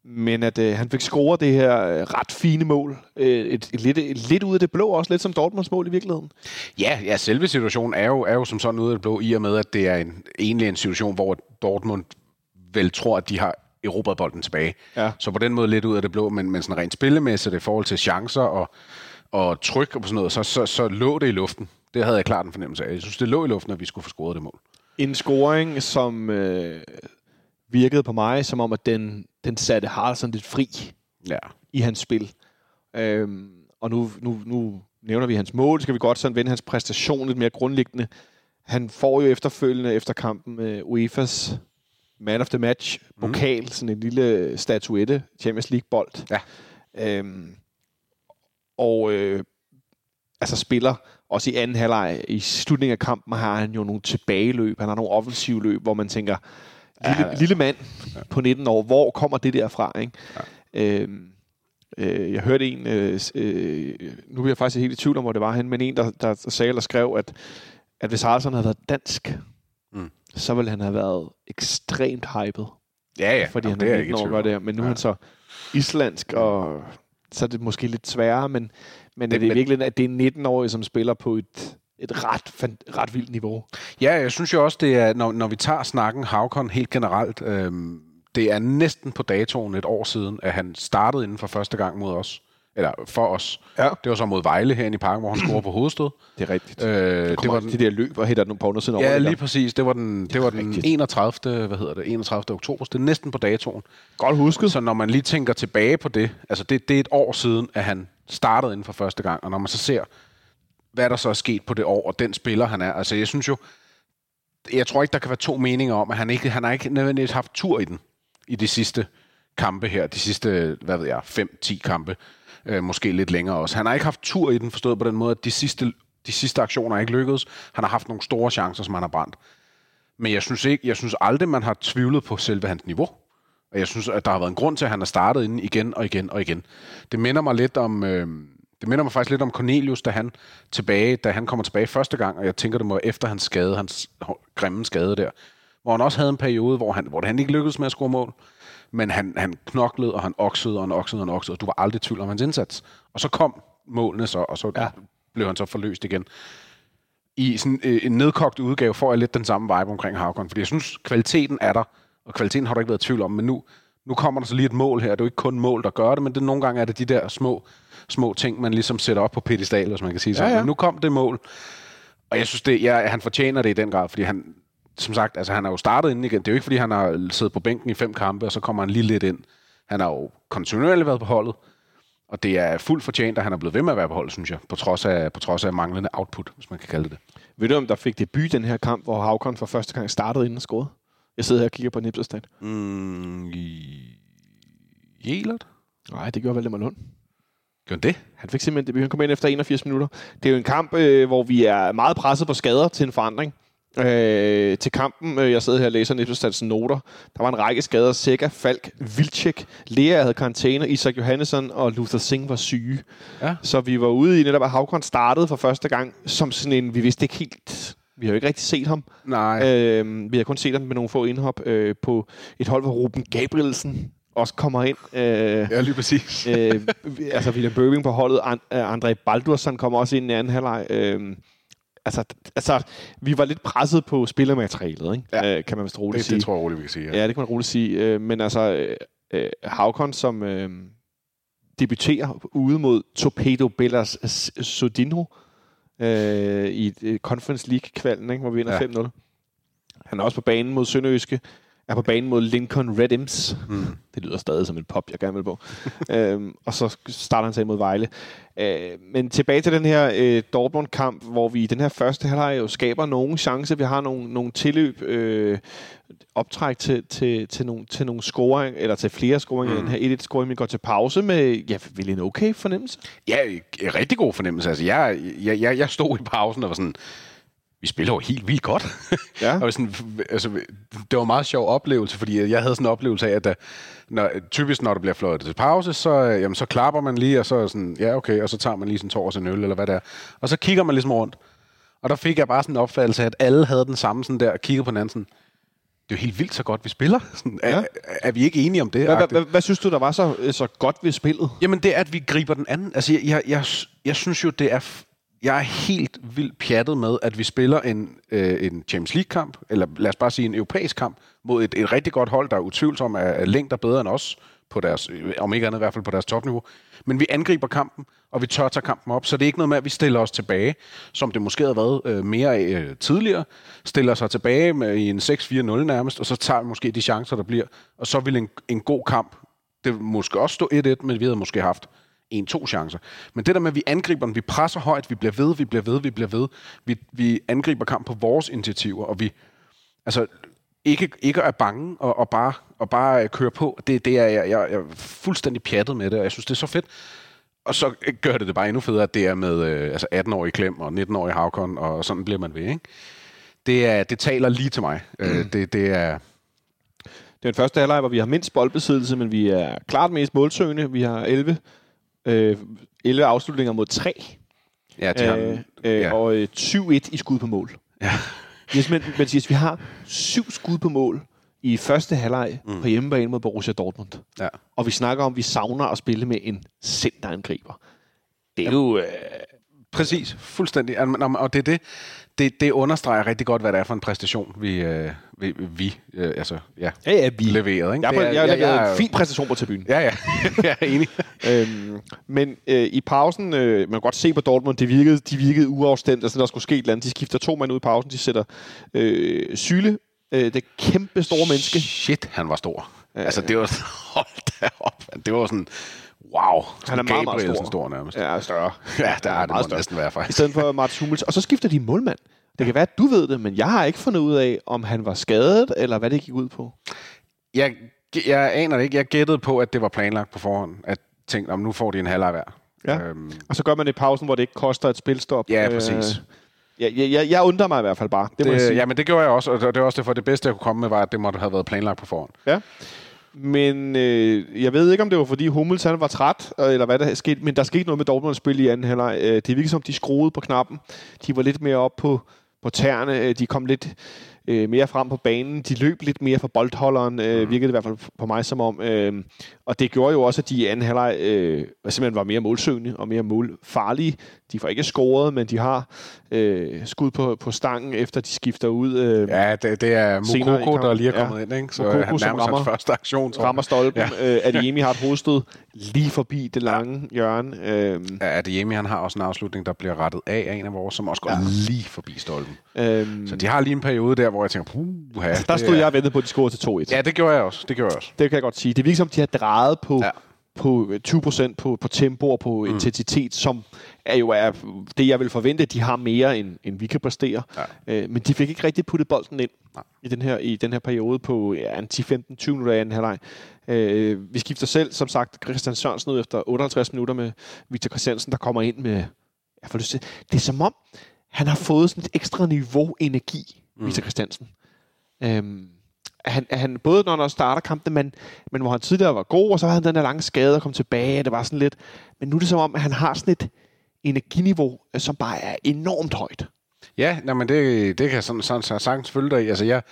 men at øh, han fik scoret det her øh, ret fine mål. Øh, et, et, lidt, et, lidt ud af det blå, også lidt som Dortmunds mål i virkeligheden. Ja, ja selve situationen er jo, er jo som sådan ud af det blå, i og med, at det er en, egentlig en situation, hvor Dortmund vel tror, at de har erobret bolden tilbage. Ja. Så på den måde lidt ud af det blå, men, men sådan rent spillemæssigt i forhold til chancer og, og tryk og sådan noget, så, så, så lå det i luften. Det havde jeg klart en fornemmelse af. Jeg synes, det lå i luften, at vi skulle få scoret det mål. En scoring, som øh, virkede på mig, som om, at den, den satte Haraldsson lidt fri ja. i hans spil. Øhm, og nu, nu, nu nævner vi hans mål. Skal vi godt sådan vende hans præstation lidt mere grundlæggende. Han får jo efterfølgende efter kampen med UEFA's Man of the Match pokal, mm. sådan en lille statuette, Champions League bold. Ja. Øhm, og øh, altså spiller også i anden halvleg. I slutningen af kampen har han jo nogle tilbageløb, han har nogle offensive løb, hvor man tænker, lille, ja, lille mand ja. på 19 år, hvor kommer det der fra? Ikke? Ja. Øhm, øh, jeg hørte en, øh, øh, nu bliver jeg faktisk helt i tvivl om, hvor det var han, men en, der, der sagde eller skrev, at, at hvis Haraldsson havde været dansk. Så ville han have været ekstremt hyped. Ja, ja. Fordi Jamen, han er 19 år det men nu ja. er han så islandsk, og så er det måske lidt sværere, men, men det, er det men, virkelig, at det er 19 år, som spiller på et, et ret, ret vildt niveau. Ja, jeg synes jo også, det er, når, når vi tager snakken Havkon helt generelt, øhm, det er næsten på datoen et år siden, at han startede inden for første gang mod os. Eller for os. Ja. Det var så mod Vejle herinde i parken, hvor han scorede på hovedstød. Det er rigtigt. Øh, det, var den, de der løb, og hætter nogle på siden over. Ja, lige præcis. Det var den, det, det var den 31. Hvad hedder det? 31. oktober. Det er næsten på datoen. Godt husket. Så når man lige tænker tilbage på det, altså det, det er et år siden, at han startede inden for første gang, og når man så ser, hvad der så er sket på det år, og den spiller han er, altså jeg synes jo, jeg tror ikke, der kan være to meninger om, at han ikke han har ikke nødvendigvis haft tur i den i de sidste kampe her, de sidste, hvad ved jeg, 5-10 kampe, øh, måske lidt længere også. Han har ikke haft tur i den, forstået på den måde, at de sidste, de sidste aktioner er ikke lykkedes. Han har haft nogle store chancer, som han har brændt. Men jeg synes, ikke, jeg synes aldrig, man har tvivlet på selve hans niveau. Og jeg synes, at der har været en grund til, at han har startet inden igen og igen og igen. Det minder mig lidt om... Øh, det minder mig faktisk lidt om Cornelius, da han, tilbage, da han kommer tilbage første gang, og jeg tænker, det må efter hans skade, hans grimme skade der, hvor han også havde en periode, hvor han, hvor han ikke lykkedes med at score mål, men han, han knoklede, og han oksede, og han oksede, og han oksede, og du var aldrig i tvivl om hans indsats. Og så kom målene så, og så ja. blev han så forløst igen. I sådan øh, en nedkogt udgave får jeg lidt den samme vibe omkring Havkon, fordi jeg synes, kvaliteten er der, og kvaliteten har du ikke været i tvivl om, men nu, nu kommer der så lige et mål her. Det er jo ikke kun mål, der gør det, men det, nogle gange er det de der små, små ting, man ligesom sætter op på pedestal, hvis man kan sige sådan. Ja, ja. Men nu kom det mål, og jeg synes, det, ja, han fortjener det i den grad, fordi han, som sagt, altså han har jo startet inden igen. Det er jo ikke, fordi han har siddet på bænken i fem kampe, og så kommer han lige lidt ind. Han har jo kontinuerligt været på holdet, og det er fuldt fortjent, at han er blevet ved med at være på holdet, synes jeg, på trods af, på trods af manglende output, hvis man kan kalde det. Ved du, om der fik debut den her kamp, hvor Havkon for første gang startede inden scoret? Jeg sidder her og kigger på Nipselstat. Mm, Jelert? Nej, det gjorde Valdemar Lund. Gjorde det? Han fik simpelthen debut. Han kom ind efter 81 minutter. Det er jo en kamp, øh, hvor vi er meget presset på skader til en forandring. Øh, til kampen, øh, jeg sidder her og læser Nipsestads noter. Der var en række skader. Sega, Falk, Vilcek, Lea havde karantæne, Isak Johannesson og Luther Singh var syge. Ja. Så vi var ude i netop, at Havkon startede for første gang som sådan en, vi vidste ikke helt, vi har jo ikke rigtig set ham. Nej. Øh, vi har kun set ham med nogle få indhop øh, på et hold, hvor Ruben Gabrielsen også kommer ind. Øh, ja, lige præcis. øh, altså, William Bøving på holdet. And, André Baldursson kommer også ind i anden halvleg. Øh, altså, altså, vi var lidt presset på spillermaterialet, ikke? Ja. Øh, kan man vist roligt det, sige. Det tror jeg roligt, vi kan sige. Ja, ja det kan man roligt sige. Øh, men altså, øh, øh Havkon, som øh, debuterer ude mod Torpedo Bellas Sodino øh, i øh, Conference League-kvalden, ikke? hvor vi vinder ja. 5-0. Han er også på banen mod Sønderøske er på banen mod Lincoln Redims. Mm. Det lyder stadig som et pop, jeg gerne vil på. øhm, og så starter han sig mod Vejle. Øh, men tilbage til den her øh, Dortmund-kamp, hvor vi i den her første halvleg jo skaber nogle chancer. Vi har nogle, nogle tilløb, øh, optræk til, til, til, nogle, til nogle scoring, eller til flere scoringer. Mm. Den her 1-1-scoring, vi går til pause med, ja, vil en okay fornemmelse? Ja, en rigtig god fornemmelse. Altså, jeg, jeg, jeg, jeg stod i pausen og var sådan, vi spiller jo helt vildt godt. Ja. og sådan, altså, det var en meget sjov oplevelse, fordi jeg havde sådan en oplevelse af, at der, når, typisk når der bliver fløjet til pause, så, jamen, så klapper man lige, og så sådan, ja okay, og så tager man lige sådan tår en øl, eller hvad det er. Og så kigger man ligesom rundt. Og der fik jeg bare sådan en opfattelse af, at alle havde den samme sådan der, og kiggede på hinanden sådan, det er jo helt vildt så godt, vi spiller. Sådan, ja. er, er vi ikke enige om det? Hvad, hvad, hvad synes du, der var så, så godt ved spillet? Jamen, det er, at vi griber den anden. Altså, jeg, jeg, jeg, jeg synes jo, det er jeg er helt vildt pjattet med, at vi spiller en, øh, en Champions League-kamp, eller lad os bare sige en europæisk kamp, mod et, et rigtig godt hold, der er utvivlsomt er, er længder bedre end os, på deres, øh, om ikke andet i hvert fald på deres topniveau. Men vi angriber kampen, og vi tør tage kampen op, så det er ikke noget med, at vi stiller os tilbage, som det måske havde været øh, mere øh, tidligere, stiller sig tilbage med, i en 6-4-0 nærmest, og så tager vi måske de chancer, der bliver, og så vil en, en god kamp, det måske også stå 1-1, men vi havde måske haft en-to chancer. Men det der med, at vi angriber den, vi presser højt, vi bliver ved, vi bliver ved, vi bliver ved. Vi, vi angriber kamp på vores initiativer, og vi altså, ikke, ikke er bange og, og, bare, og bare køre på. Det, det er, jeg, jeg, jeg er fuldstændig pjattet med det, og jeg synes, det er så fedt. og så gør det det bare endnu federe, at det er med øh, altså 18-årige Klem og 19-årige Havkon, og sådan bliver man ved, ikke? Det, er, det taler lige til mig. Mm. Øh, det, det er... Det er den første halvleg, hvor vi har mindst boldbesiddelse, men vi er klart mest målsøgende. Vi har 11, øh, 11 afslutninger mod 3. Ja, til ham, Øh, øh, ja. Og øh, 7-1 i skud på mål. Ja. Yes, men, Mathias, vi har syv skud på mål i første halvleg mm. på hjemmebane mod Borussia Dortmund. Ja. Og vi snakker om, at vi savner at spille med en centerangriber. Det er jo... Øh, Præcis, fuldstændig. Og det er det, det, det understreger rigtig godt, hvad det er for en præstation, vi, øh, vi, vi øh, altså, ja, ja, ja, vi... leverede. Ikke? Jeg, Det jeg, er- jeg, jeg, jeg, er- en fin præstation på tribunen. Ja, ja. jeg er enig. øhm, men øh, i pausen, øh, man kan godt se på Dortmund, det virkede, de virkede uafstemt, altså der skulle ske et eller andet. De skifter to mand ud i pausen, de sætter øh, Syle, øh, det kæmpe store menneske. Shit, han var stor. Altså, det var hold da op. Det var sådan, wow. Han er meget, meget stor. stor nærmest. Ja, større. Ja, der er det meget må næsten være I faktisk. stedet for Mats Hummels. Og så skifter de målmand. Det kan være, at du ved det, men jeg har ikke fundet ud af, om han var skadet, eller hvad det gik ud på. Jeg, jeg aner det ikke. Jeg gættede på, at det var planlagt på forhånd. At tænkte, om nu får de en halvleg hver. Ja. Øhm, Og så gør man det i pausen, hvor det ikke koster et spilstop. Ja, præcis. Ja, jeg, jeg, jeg undrer mig i hvert fald bare. Det, det må jeg sige. ja, men det gjorde jeg også, og det det var også derfor, det bedste, jeg kunne komme med, var, at det måtte have været planlagt på forhånd. Ja. Men øh, jeg ved ikke, om det var, fordi Hummels han var træt, eller hvad der skete, men der skete noget med Dortmunds spil i anden halvleg. Øh, det virkede som, de skruede på knappen. De var lidt mere op på, på tæerne. Øh, de kom lidt øh, mere frem på banen. De løb lidt mere for boldholderen, øh, virkede det i hvert fald på mig som om. Øh, og det gjorde jo også, at de i anden halvleg øh, simpelthen var mere målsøgende og mere målfarlige. De får ikke scoret, men de har øh, skud på, på stangen, efter de skifter ud. Øh, Ja, det, det er Mokoko, der lige er Ja. kommet ind, ikke? Så Mokoko, han nærmer sig rammer- hans første aktion, tror rammer stolpen. Ja. Øh, Adeyemi har et hovedstød lige forbi det lange hjørne. Øhm, Ja, Adeyemi, han har også en afslutning, der bliver rettet af af en af vores, som også går ja. lige forbi stolpen. Øhm, Så de har lige en periode der, hvor jeg tænker, puh, ja, der stod er- jeg og ventede på, at de scorede til 2-1. Ja, det gjorde jeg også. Det gjorde jeg også. Det kan jeg godt sige. Det virker som, de har drejet på, Ja. på 20% på, på tempo og på mm. intensitet, som er jo er det, jeg vil forvente, de har mere, end, end vi kan præstere. Ja. Øh, men de fik ikke rigtig puttet bolden ind Nej. i den her, i den her periode på ja, en 10-15-20 minutter i anden halvleg. Øh, vi skifter selv, som sagt, Christian Sørensen ud efter 58 minutter med Victor Christiansen, der kommer ind med... Jeg får lyst til, det er som om, han har fået sådan et ekstra niveau energi, mm. Victor Christiansen. Øhm, han, han, både når han starter kampen, men, men hvor han tidligere var god, og så havde han den der lange skade og kom tilbage, og det var sådan lidt... Men nu er det som om, at han har sådan et energiniveau, øh, som bare er enormt højt. Ja, nej, men det, det kan jeg sådan, sådan, sådan sagtens følge dig i. Altså, jeg,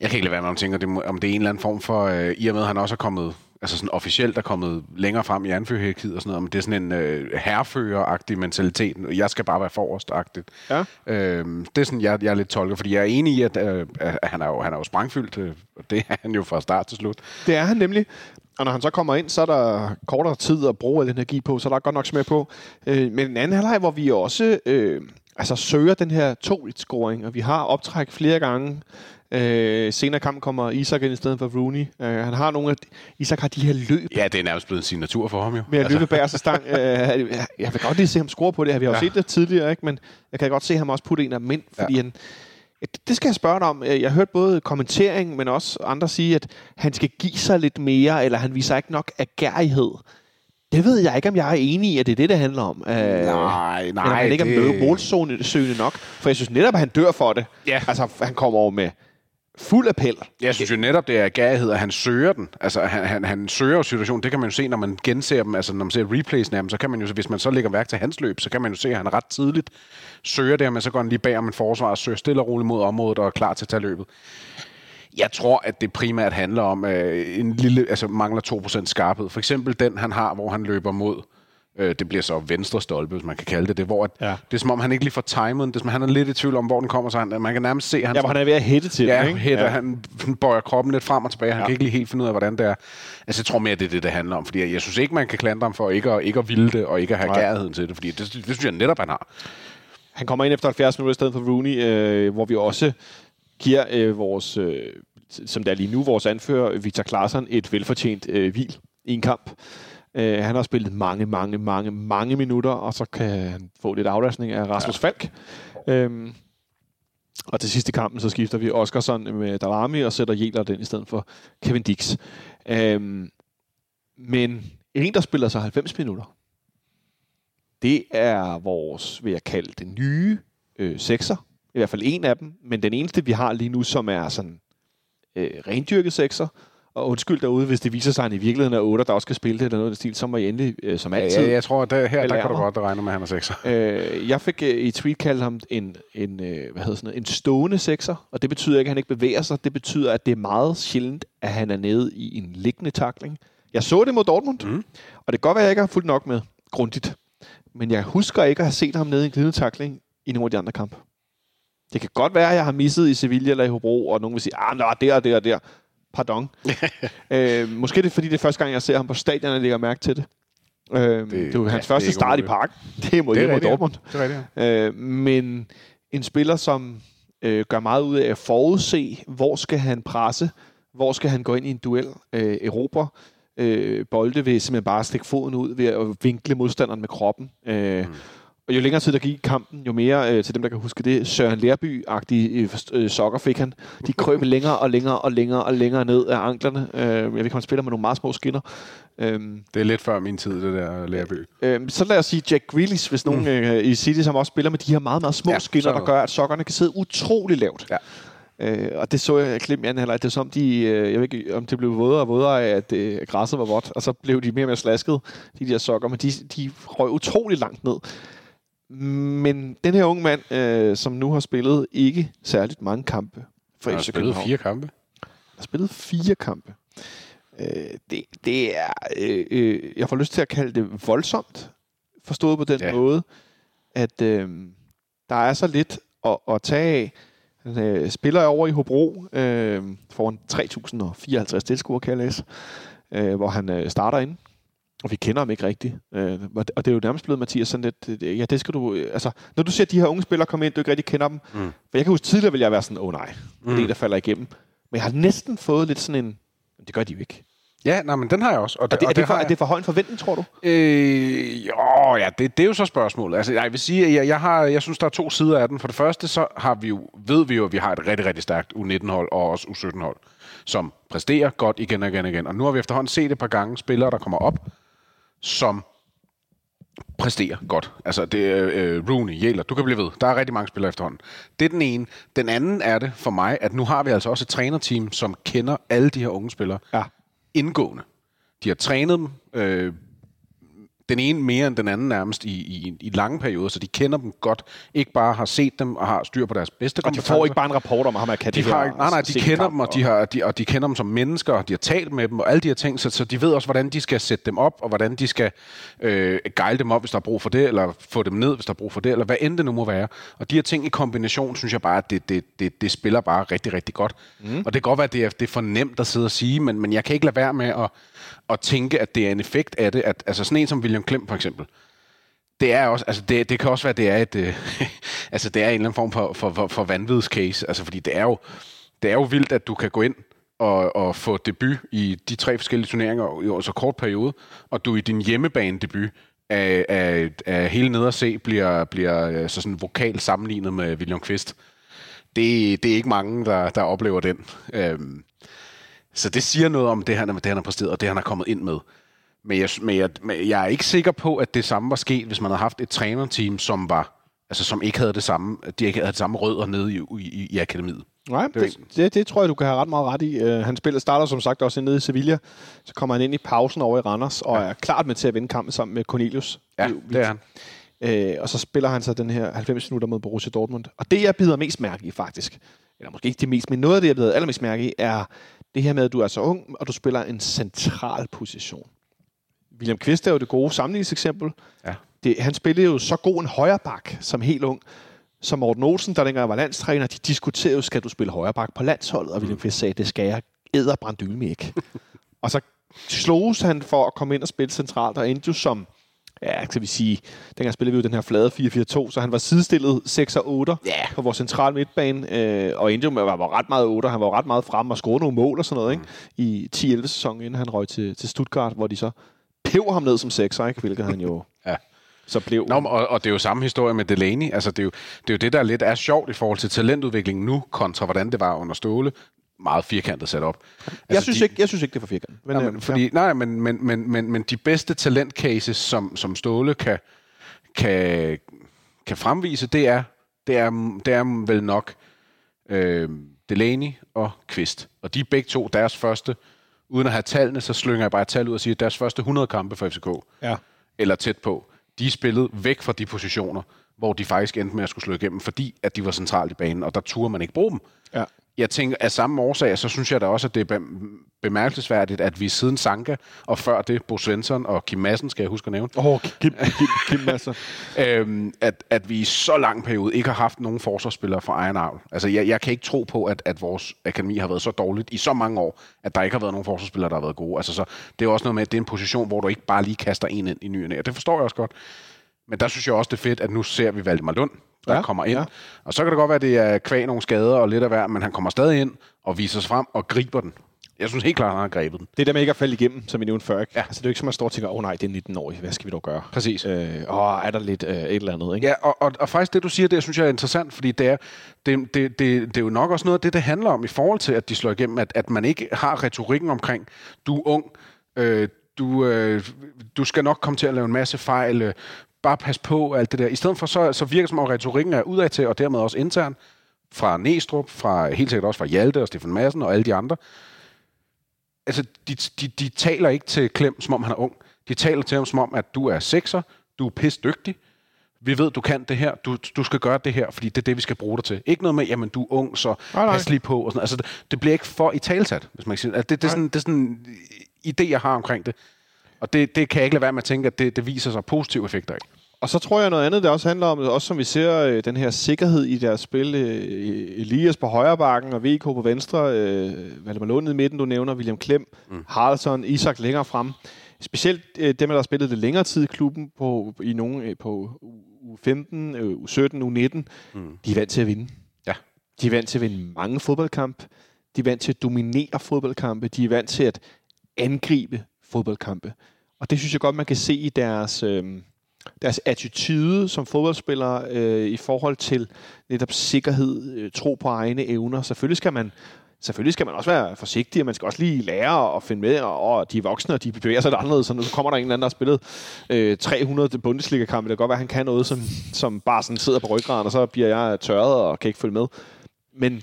jeg kan ikke lade være med at tænke, det, om det er en eller anden form for, øh, i og med, at han også er kommet, altså sådan officielt er kommet længere frem i anførhierarkiet og sådan noget, om det er sådan en øh, herrefører-agtig mentalitet. Jeg skal bare være forrest-agtigt. Ja. Øhm, det er sådan, jeg, jeg er lidt tolker, fordi jeg er enig i, at, øh, at han, er jo, han er jo sprængfyldt, øh, og det er han jo fra start til slut. Det er han nemlig. Og når han så kommer ind, så er der kortere tid at bruge al energi på, så der er godt nok smag på. Øh, men en anden halvleg, hvor vi også øh, altså søger den her 2-1-scoring, og vi har optræk flere gange. Øh, senere i kampen kommer Isak ind i stedet for Rooney. Øh, han har nogle af... Isak har de her løb Ja, det er nærmest blevet en signatur for ham jo. med at løbe bag stang. Øh, jeg vil godt lige se ham score på det her. Vi har jo Ja. set det tidligere, ikke? men jeg kan godt se ham også putte en af dem ind, fordi Ja. han... Det skal jeg spørge dig om. Jeg har hørt både kommentering, men også andre sige, at han skal give sig lidt mere, eller han viser ikke nok agerighed. Det ved jeg ikke, om jeg er enig i, at det er det, det handler om. Øh, Nej, eller nej, han ikke det- er målsøgende nok. For jeg synes netop, at han dør for det. Ja. Altså, han kommer over med fuld appel. Jeg synes jo netop, det er gærighed, at han søger den. Altså, han, han, han søger jo situationen. Det kan man jo se, når man genser dem. Altså, når man ser replays af dem, så kan man jo, hvis man så lægger værk til hans løb, så kan man jo se, at han ret tidligt søger det, men så går han lige bag om en forsvar og søger stille og roligt mod området og er klar til at tage løbet. Jeg tror, at det primært handler om øh, en lille, altså mangler 2% skarphed. For eksempel den, han har, hvor han løber mod øh, det bliver så venstre stolpe, hvis man kan kalde det det, hvor at, Ja. det er som om, han ikke lige får timet den. Det er som, om, han er lidt i tvivl om, hvor den kommer, så han, man kan nærmest se, han Ja, han er ved at hætte til Ja, den, han, ikke? hætter, Ja. han bøjer kroppen lidt frem og tilbage. Han Ja. kan ikke lige helt finde ud af, hvordan det er. Altså, jeg tror mere, det er det, det handler om. Fordi jeg, synes ikke, man kan klandre ham for ikke at, ikke at ville det, og ikke at have Nej. gærigheden til det. Fordi det, det, synes jeg netop, han har. Han kommer ind efter 70 minutter i stedet for Rooney, øh, hvor vi også giver øh, vores, øh, som det er lige nu, vores anfører, Victor Claesson, et velfortjent øh, hvil i en kamp. Øh, han har spillet mange, mange, mange, mange minutter, og så kan han få lidt aflastning af Rasmus ja. Falk. Øhm, og til sidste kampen, så skifter vi Oskarsson med Darami og sætter Jæler den i stedet for Kevin Dix. Øhm, men en, der spiller sig 90 minutter, det er vores, vil jeg kalde det, nye øh, sekser. I hvert fald en af dem. Men den eneste, vi har lige nu, som er sådan øh, rendyrket sekser. Og undskyld derude, hvis det viser sig, at han i virkeligheden er 8, der også skal spille det eller noget af den stil, så må I endelig, øh, som altid. ja, jeg tror, at der, her der kan du godt regne med, at han er sekser. Øh, jeg fik øh, i et tweet kaldt ham en, en, øh, hvad hedder sådan noget, en stående sekser, og det betyder ikke, at han ikke bevæger sig. Det betyder, at det er meget sjældent, at han er nede i en liggende takling. Jeg så det mod Dortmund, Mm. og det kan godt være, at jeg ikke har fulgt nok med grundigt. Men jeg husker ikke at have set ham nede i en glidende takling i nogle af de andre kampe. Det kan godt være, at jeg har misset i Sevilla eller i Hobro, og nogen vil sige, ah, nå, der og der og der. Pardon. øh, måske det er, fordi det er første gang, jeg ser ham på stadion, og lægger mærke til det. Øh, det, det er jo ja, hans det er første start i parken. Det er mod, det er mod ja. Dortmund. Det er rigtigt, ja. Øh, men en spiller, som øh, gør meget ud af at forudse, hvor skal han presse, hvor skal han gå ind i en duel, øh, Europa, øh, bolde ved simpelthen bare at stikke foden ud ved at vinkle modstanderen med kroppen. Øh, mm. Og jo længere tid der gik i kampen, jo mere øh, til dem, der kan huske det, Søren Lærby-agtige øh, øh, sokker fik han. De krøb længere og længere og længere og længere ned af anklerne. Øh, jeg ved ikke, om han spiller med nogle meget små skinner. Øh, Det er lidt før min tid, det der lærby. Øh, så lad os sige Jack Grealish, hvis nogen øh, i City, som også spiller med de her meget, meget små Ja, skinner, der gør, at sokkerne kan sidde utrolig lavt. Ja. Øh, og det så jeg klip i anden halvleg. Det er som de, øh, jeg ved ikke, om det blev vådere og vådere af, at øh, græsset var vådt, og så blev de mere og mere slasket, de der sokker, men de, de røg utrolig langt ned. Men den her unge mand, øh, som nu har spillet ikke særligt mange kampe for Han har FC spillet København, fire kampe. har spillet fire kampe. Øh, det, det er, øh, øh, jeg får lyst til at kalde det voldsomt, forstået på den ja. måde, at øh, der er så lidt at, at tage af. Han øh, spiller over i Hobro øh, foran 3.054 tilskuere, kan jeg læse, øh, hvor han øh, starter ind. Og vi kender ham ikke rigtigt. Øh, og det det er jo nærmest blevet, Mathias, sådan lidt, øh, ja, det skal du, øh, altså, når du ser de her unge spillere komme ind, du ikke rigtig kender dem. Mm. For jeg kan huske, tidligere ville jeg være sådan, åh oh, nej, mm. det er en, der falder igennem. Men jeg har næsten fået lidt sådan en, det gør de jo ikke. Ja, nej, men den har jeg også. Og, Og det, er, det for, er det for høj en forventning, tror du? Øh, jo, ja, det, det er jo så spørgsmålet. Altså, jeg vil sige, at jeg, jeg, har, jeg synes, der er to sider af den. For det første, så har vi jo, ved vi jo, at vi har et rigtig, rigtig stærkt U19-hold og også U17-hold, som præsterer godt igen og igen og igen. Og nu har vi efterhånden set et par gange spillere, der kommer op, som præsterer godt. Altså, det er øh, Rooney, Jæler, du kan blive ved. Der er rigtig mange spillere efterhånden. Det er den ene. Den anden er det for mig, at nu har vi altså også et trænerteam, som kender alle de her unge spillere Ja. indgående. De har trænet dem, øh, den ene mere end den anden nærmest i, i, i lange perioder, så de kender dem godt. Ikke bare har set dem og har styr på deres bedste Og de får ikke bare en rapport om, at ham er kan De har, ikke- nej, nej, de kender dem, og de, har, de, og de kender dem som mennesker, og de har talt med dem, og alle de her ting, så, så de ved også, hvordan de skal sætte dem op, og hvordan de skal øh, guide dem op, hvis der er brug for det, eller få dem ned, hvis der er brug for det, eller hvad end det nu må være. Og de her ting i kombination, synes jeg bare, at det, det, det, det spiller bare rigtig, rigtig godt. Mm. Og det kan godt være, at det er, det er for nemt at sidde og sige, men, men jeg kan ikke lade være med at, at tænke, at det er en effekt af det. At, altså sådan en som William Klem for eksempel, det er også, altså det, det kan også være, det er et, øh, altså det er en eller anden form for, for, for, for vanvidscase, altså fordi det er jo, det er jo vildt, at du kan gå ind og, og få debut i de tre forskellige turneringer i så kort periode, og du i din hjemmebane debut af, af, af hele ned se bliver, bliver øh, så sådan vokal sammenlignet med William Kvist. Det, det er ikke mange, der, der oplever den. Øhm, så det siger noget om det, han, det, han har præsteret, og det, han har kommet ind med. Men jeg, men, jeg, men jeg er ikke sikker på, at det samme var sket, hvis man havde haft et trænerteam, som var altså som ikke havde det samme, de ikke havde det samme rødder nede i, i, i akademiet. Nej, Det er det, det, det tror jeg, du kan have ret meget ret i. Uh, han spiller, starter som sagt også nede i Sevilla. Så kommer han ind i pausen over i Randers, og er klart med til at vinde kampen sammen med Cornelius. Ja, jo det er han. Øh, og så spiller han så den her 90 minutter mod Borussia Dortmund. Og det, jeg bider mest mærke i, faktisk, eller måske ikke det mest, men noget af det, jeg bider allermest mærke i, er det her med, at du er så ung, og du spiller en central position. William Kvist er jo det gode sammenligningseksempel. Ja. Det, han spillede jo så god en højreback som helt ung. Som Morten Olsen, der dengang var landstræner, de diskuterede jo, skal du spille højreback på landsholdet? Og William Kvist sagde, det skal jeg æder brandylme ikke. og så sloges han for at komme ind og spille centralt, og endte jo som, ja, kan vi sige, dengang spillede vi jo den her flade 4-4-2, så han var sidestillet 6 og 8 Ja. på vores centrale midtbane, øh, og med at være ret meget 8, han var ret meget frem og scorede nogle mål og sådan noget, ikke? i 10-11 sæsonen, inden han røg til, til Stuttgart, hvor de så pev ham ned som 6'er, ikke? hvilket han jo Ja. så blev. Nå, og, og det er jo samme historie med Delaney. Altså, det, er jo, det er jo det, der lidt er sjovt i forhold til talentudviklingen nu, kontra hvordan det var under Ståle. Meget firkantet sat op. Altså, jeg, synes de, ikke, jeg synes ikke, det er for firkantet. Men, Nej, øh, men, fordi, nej, men, men, men, men, men de bedste talentcases, som, som Ståle kan, kan, kan fremvise, det er, det er, det er vel nok øh, Delaney og Kvist. Og de er begge to deres første, uden at have tallene, så slynger jeg bare et tal ud og siger, deres første 100 kampe for FCK, Ja. eller tæt på, de er spillet væk fra de positioner, hvor de faktisk endte med at skulle slå igennem, fordi at de var centralt i banen, og der turde man ikke bruge dem. Ja. Jeg tænker, af samme årsag, så synes jeg da også, at det er be- bemærkelsesværdigt, at vi siden Sanka, og før det, Bo Svensson og Kim Madsen, skal jeg huske at nævne, Åh, oh, Kim, Kim, Kim Madsen. øhm, at, at vi i så lang periode ikke har haft nogen forsvarsspillere fra egen avl. Altså, jeg, jeg kan ikke tro på, at, at vores akademi har været så dårligt i så mange år, at der ikke har været nogen forsvarsspillere, der har været gode. Altså, så det er også noget med, at det er en position, hvor du ikke bare lige kaster en ind i ny. Og det forstår jeg også godt. Men der synes jeg også, det er fedt, at nu ser vi Valdemar Lund, der Ja, kommer ind. ja. Og så kan det godt være, at det er kvæg nogle skader og lidt af hver, men han kommer stadig ind og viser sig frem og griber den. Jeg synes helt klart, han har grebet den. Det der med ikke at falde igennem, som vi nævnte før. Ikke? Ja. Altså, det er jo ikke som, at står og tænker, åh oh, nej, det er 19 år, hvad skal vi dog gøre? Præcis. Øh, åh, er der lidt øh, et eller andet, ikke? Ja, og, og, og faktisk det, du siger, det synes jeg er interessant, fordi det er, det, det, det, det er jo nok også noget af det, det handler om i forhold til, at de slår igennem, at, at man ikke har retorikken omkring, du er ung, øh, du, øh, du skal nok komme til at lave en masse fejl, øh, bare pas på, alt det der. I stedet for, så, så virker det som om, retorikken er udad til, og dermed også intern, fra Næstrup, fra helt sikkert også fra Hjalte og Stefan Madsen og alle de andre. Altså, de, de, de taler ikke til Klem, som om han er ung. De taler til ham, som om, at du er sekser, du er pis dygtig, vi ved, du kan det her, du, du skal gøre det her, fordi det er det, vi skal bruge dig til. Ikke noget med, jamen du er ung, så Nej, nej. pas lige på. Og sådan. Altså, det, det bliver ikke for i talsat, hvis man kan sige det. Altså, det, det, er sådan, det er sådan en idé, jeg har omkring det. Og det, det kan jeg ikke lade være med at tænke, at det, det viser sig positive effekter af. Og så tror jeg noget andet, det også handler om, også som vi ser øh, den her sikkerhed i deres spil. Øh, Elias på højre bakken og VK på venstre. Øh, Valdemar Lund i midten, du nævner. William Klem, mm. Haraldsson, Isak længere frem. Specielt øh, dem, der har spillet det længere tid i klubben på, i nogen, øh, på u 15, øh, u 17, u 19. Mm. De er vant til at vinde. Ja. De er vant til at vinde mange fodboldkampe. De er vant til at dominere fodboldkampe. De er vant til at angribe fodboldkampe. Og det synes jeg godt, man kan se i deres, øh, deres attitude som fodboldspillere øh, i forhold til netop sikkerhed, øh, tro på egne evner. Selvfølgelig skal man Selvfølgelig skal man også være forsigtig, og man skal også lige lære at finde med, og, og de er voksne, og de bevæger sig anderledes, så nu kommer der en eller anden, der har spillet øh, 300 Bundesliga-kampe. Det kan godt være, at han kan noget, som, som bare sådan sidder på ryggraden, og så bliver jeg tørret og kan ikke følge med. Men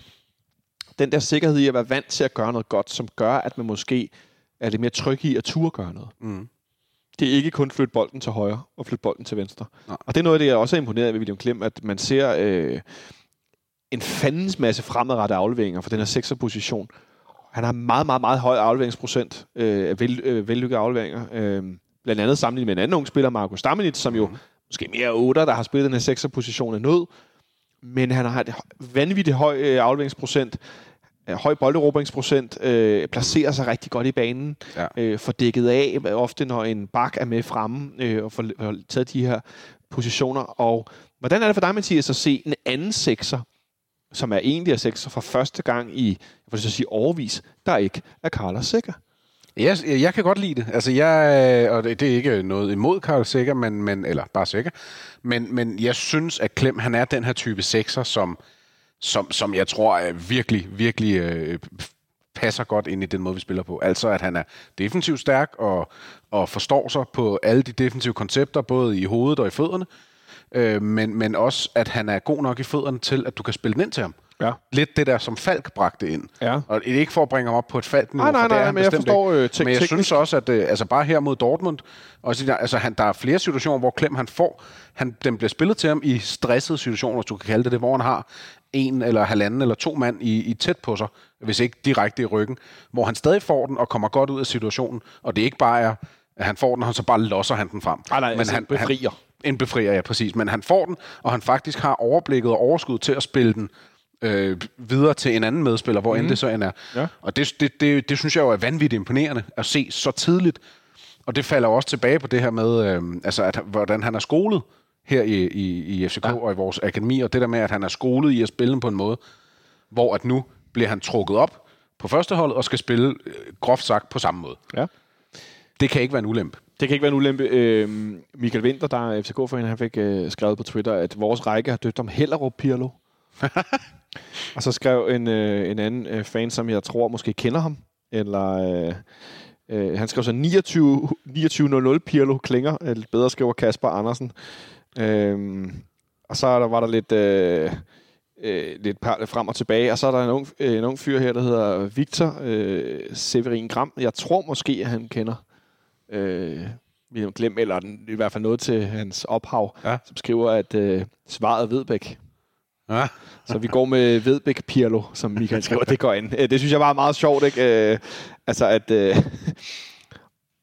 den der sikkerhed i at være vant til at gøre noget godt, som gør, at man måske er lidt mere tryg i at turde gøre noget. Mm. Det er ikke kun flytte bolden til højre og flytte bolden til venstre. Nej. Og det er noget af det, jeg også er imponeret ved William Klem, at man ser øh, en fandens masse fremadrettede afleveringer fra den her sekserposition. Han har meget, meget, meget høj afleveringsprocent øh, af vel, øh, vellykkede afleveringer. Øh, blandt andet sammenlignet med en anden ung spiller, Marco Stammenit, som jo måske mere 8, der har spillet den her sekserposition af nød. Men han har et vanvittigt høj øh, afleveringsprocent, høj bolderobringsprocent, øh, placerer sig rigtig godt i banen, Ja. øh, får dækket af, ofte når en bak er med fremme, øh, og får, får taget de her positioner. Og hvordan er det for dig, Mathias, at se en anden sekser, som er egentlig er sekser for første gang i, jeg vil så sige, overvis, der ikke er Carlos Sikker? Jeg, jeg kan godt lide det. Altså, jeg, og det, det er ikke noget imod Karl Sikker, men, men, eller bare Sikker, men, men jeg synes, at Klem, han er den her type sekser, som, som, som jeg tror er virkelig, virkelig øh, passer godt ind i den måde, vi spiller på. Altså, at han er defensivt stærk og, og forstår sig på alle de defensive koncepter, både i hovedet og i fødderne, øh, men, men også, at han er god nok i fødderne til, at du kan spille den ind til ham. Ja. Lidt det der, som Falk bragte ind. Ja. Og det er ikke for at bringe ham op på et falk Nej, nej, er nej, han men jeg forstår, ikke. øh, Men jeg synes også, at øh, altså bare her mod Dortmund, også, altså, han, der er flere situationer, hvor Klem han får, han, den bliver spillet til ham i stressede situationer, hvis du kan kalde det det, hvor han har en eller halvanden eller to mand i, i tæt på sig, hvis ikke direkte i ryggen, hvor han stadig får den og kommer godt ud af situationen, og det ikke bare er, at han får den, og så bare losser han den frem. Nej, nej, altså en befrier. Han, en befrier, ja, præcis. Men han får den, og han faktisk har overblikket og overskud til at spille den øh, videre til en anden medspiller, hvor mm. end det så end er. Ja. Og det, det, det, det synes jeg jo er vanvittigt imponerende at se så tidligt. Og det falder også tilbage på det her med, øh, altså at, hvordan han er skolet her i, i, i FCK ja. og i vores akademi, og det der med, at han er skolet i at spille på en måde, hvor at nu bliver han trukket op på førsteholdet og skal spille øh, groft sagt på samme måde. Ja. Det kan ikke være en ulempe. Det kan ikke være en ulempe. Øh, Michael Winter, der er FCK-forening, han fik øh, skrevet på Twitter, at vores række har døbt om Hellerup Pirlo. og så skrev en, øh, en anden øh, fan, som jeg tror måske kender ham, eller øh, øh, han skrev så 29, 2900 Pirlo klinger, eller bedre skriver Kasper Andersen. Øhm, og så er der, var der lidt, øh, øh, lidt frem og tilbage. Og så er der en ung, øh, en ung fyr her, der hedder Victor øh, Severin Gram. Jeg tror måske, at han kender øh, William Glem, eller den, i hvert fald noget til hans ophav, Ja. som skriver, at øh, svaret er Vedbæk. Ja. Så vi går med Vedbæk Pirlo, som Michael skriver. Det går ind. Øh, Det synes jeg var meget sjovt, ikke? Øh, altså, at... Øh,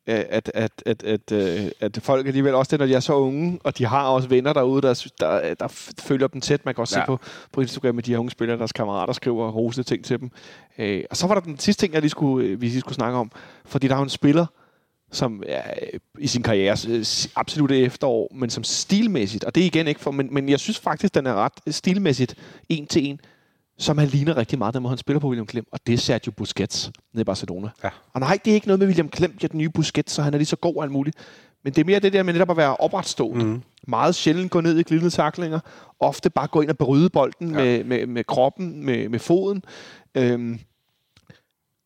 at, at, at, at, øh, at folk alligevel også det, når de er så unge, og de har også venner derude, der, der, der følger dem tæt. Man kan også ja. Ja. se på, på Instagram, at de her unge spillere, deres kammerater skriver rosende ting til dem. Øh, og så var der den sidste ting, jeg lige skulle, øh, vi lige skulle snakke om. Fordi der er jo en spiller, som øh, i sin karriere øh, absolut efterår, men som stilmæssigt, og det er igen ikke for, men, men jeg synes faktisk, den er ret stilmæssigt en til en, som han ligner rigtig meget, den måde han spiller på William Klem, og det er Sergio Busquets nede i Barcelona. Ja. Og nej, det er ikke noget med William Klem, ja, den nye Busquets, så han er lige så god og alt muligt. Men det er mere det der med netop at være opretstående. Mm. Meget sjældent gå ned i glidende taklinger. Ofte bare gå ind og bryde bolden ja. med, med, med kroppen, med, med foden. Øhm,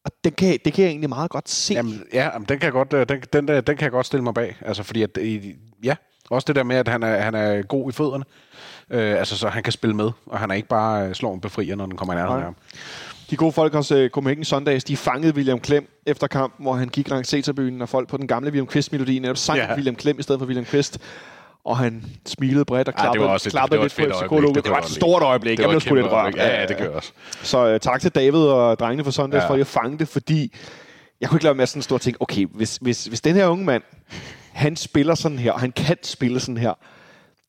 og det kan, det kan jeg egentlig meget godt se. Jamen, ja, jamen, den kan jeg godt, øh, den, den, der, den kan jeg godt stille mig bag. Altså, fordi at, ja, også det der med, at han er, han er god i fødderne. Øh, altså, så han kan spille med, og han er ikke bare øh, slår en befrier, når den kommer i nærheden af ham. De gode folk hos uh, Copenhagen Sundays, de fangede William Klem efter kampen, hvor han gik langs Ceterbyen, og folk på den gamle William Quist-melodi netop sang Ja. William Klem i stedet for William Quist. Og han smilede bredt og Ej, det klappede, et- klappede det var lidt på. FCK-logoet. Det Det var jeg et stort øjeblik. Det Jeg var blev et sgu lidt rørt. Ja, ja, det gør jeg også. Så uh, tak til David og drengene fra Sundays Ja. for at fange det, fordi jeg kunne ikke lade med at sådan stå og tænke, okay, hvis, hvis, hvis den her unge mand, han spiller sådan her, og han kan spille sådan her,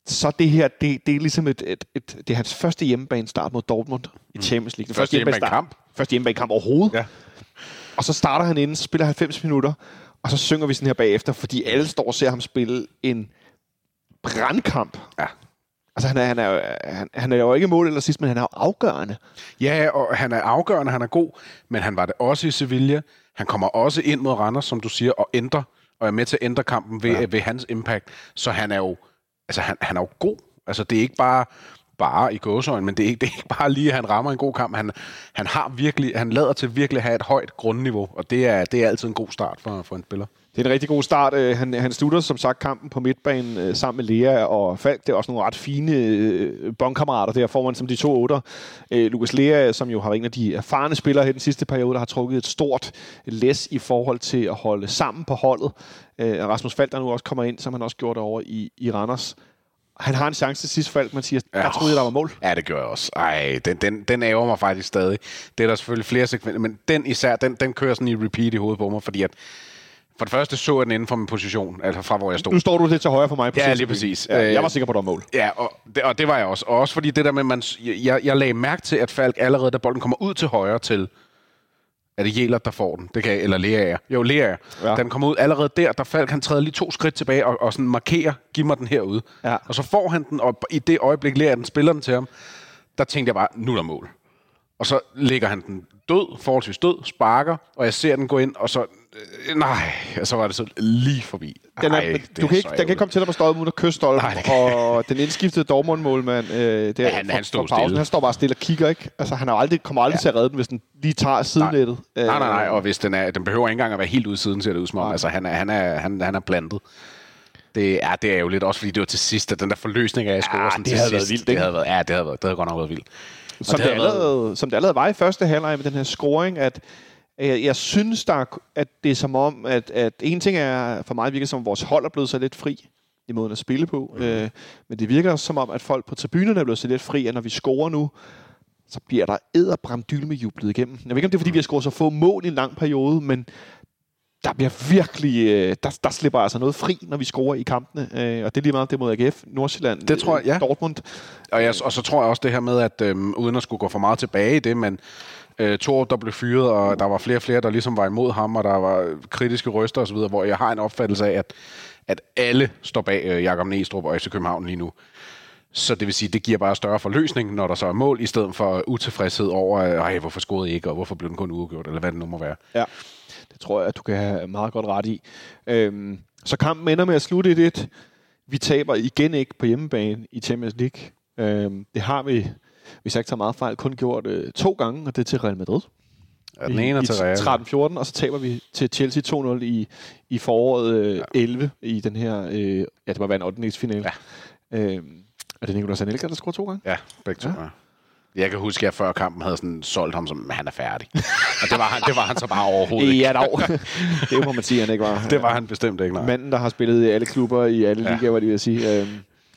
så det her, det, det er ligesom et, et, et, det er hans første hjemmebane start mod Dortmund i Champions League. Den Mm. Første hjemmebanekamp. Første hjemmebanekamp overhovedet. Ja. Og så starter han inden, spiller 90 minutter, og så synger vi sådan her bagefter, fordi alle står og ser ham spille en brandkamp. Ja. Altså, han er, han, er, han, han er jo ikke mål eller sidst, men han er jo afgørende. Ja, og han er afgørende, han er god, men han var det også i Sevilla. Han kommer også ind mod Randers, som du siger, og ændrer, og er med til at ændre kampen ved, ja. ved hans impact. Så han er jo, altså han, han er jo god. Altså det er ikke bare bare i gåsøjne, men det er, ikke, det er ikke bare lige, at han rammer en god kamp. Han, han har virkelig, han lader til virkelig at have et højt grundniveau, og det er, det er altid en god start for, for en spiller. Det er en rigtig god start. Øh, han, han slutter som sagt kampen på midtbanen øh, sammen med Lea og Falk. Det er også nogle ret fine øh, bondkammerater der foran som de to otter. Lukas Lea, som jo har været en af de erfarne spillere her den sidste periode, der har trukket et stort læs i forhold til at holde sammen på holdet. Rasmus Falk, der nu også kommer ind, som han også gjorde det over i, i Randers. Han har en chance til sidst, Falk. Man siger, der troede jeg, der var mål. Ja, det gør jeg også. Ej, den, den, den ærger mig faktisk stadig. Det er der selvfølgelig flere sekvenser, men den især, den, den kører sådan i repeat i hovedet på mig, fordi at for det første så jeg den inden for min position, altså fra hvor jeg stod. Nu står du lidt til højre for mig. På Ja, lige præcis. Ja, jeg Øh, var sikker på, at der var mål. Ja, og det, og det var jeg også. Og også fordi det der med, man, jeg, jeg lagde mærke til, at Falk allerede, da bolden kommer ud til højre til, er det Jæler, der får den? Det kan, eller Lea. Jo, Lea. Ja. Den kommer ud allerede der, der Falk, han træder lige to skridt tilbage og, og sådan markerer, giv mig den herude. Ja. Og så får han den, og i det øjeblik Lea den spiller den til ham, der tænkte jeg bare, nu er der mål. Og så lægger han den død, forholdsvis død, sparker, og jeg ser den gå ind, og så, nej, og så var det så lige forbi. Den, er, Ej, du kan ikke, den kan komme til at på stolpen uden at kysse stolpen. Nej, og den indskiftede Dortmund-målmand, øh, der Ja, han- for- han stod pausen, stille. han står bare stille og kigger, ikke? Altså, han har aldrig, kommer aldrig ja. til at redde den, hvis den lige tager sidenettet. Nej, nej, nej, og hvis den, er, den behøver ikke engang at være helt ude siden, ser det ud som om. Nej. Altså, han er, han er, han, han er plantet. Det er, det er jo lidt også, fordi det var til sidst, at den der forløsning af at score Ja, sådan det til havde sidst, været vildt, det havde været, ja, det havde, været, det havde godt nok været vildt. som, det det allerede, som det allerede var i første halvleg med den her scoring, at jeg, jeg synes, der, er- at det er som om, at, at en ting er, for mig virker som, om vores hold er blevet så lidt fri i måden at spille på. Mm. Øh, men det virker også som om, at folk på tribunerne er blevet så lidt fri, at når vi scorer nu, så bliver der æderbramdyl med jublet igennem. Jeg ved ikke, om det er, fordi vi har scoret så få mål i en lang periode, men der bliver virkelig, øh, der, der slipper altså noget fri, når vi scorer i kampene. Øh, og det er lige meget det mod AGF, Nordsjælland, Det tror jeg, ja. øh, Dortmund. Og, jeg, og så tror jeg også det her med, at øhm, uden at skulle gå for meget tilbage i det, men øh, Thor, der blev fyret, og der var flere og flere, der ligesom var imod ham, og der var kritiske røster osv., hvor jeg har en opfattelse af, at, at alle står bag øh, Jakob Næstrup og FC København lige nu. Så det vil sige, det giver bare større forløsning, når der så er mål, i stedet for utilfredshed over, øh, Ej, hvorfor scorede I ikke, og hvorfor blev den kun uafgjort, eller hvad det nu må være. Ja, det tror jeg, at du kan have meget godt ret i. Øhm, så kampen ender med at slutte i det. Vi taber igen ikke på hjemmebane i Champions League. Øhm, det har vi, hvis jeg ikke tager meget fejl, kun gjort øh, to gange, og det er til Real Madrid. Ja, den ene er I, til Real. 13-14, og så taber vi til Chelsea 2-0 i, i foråret øh, ja. 11 i den her, øh, ja, det må være en 8. finale. Ja. Øh, er det Nicolas Anelka, der scorer to gange? Ja, begge to. Ja. Jeg kan huske, at jeg før kampen havde sådan solgt ham som, han er færdig. Og det var han, det var han så bare overhovedet ikke. Ja, dog. det må man sige, han ikke var. Det var han bestemt ikke, nej. Manden, der har spillet i alle klubber, i alle ja. ligaer, hvad det vil sige. Øhm,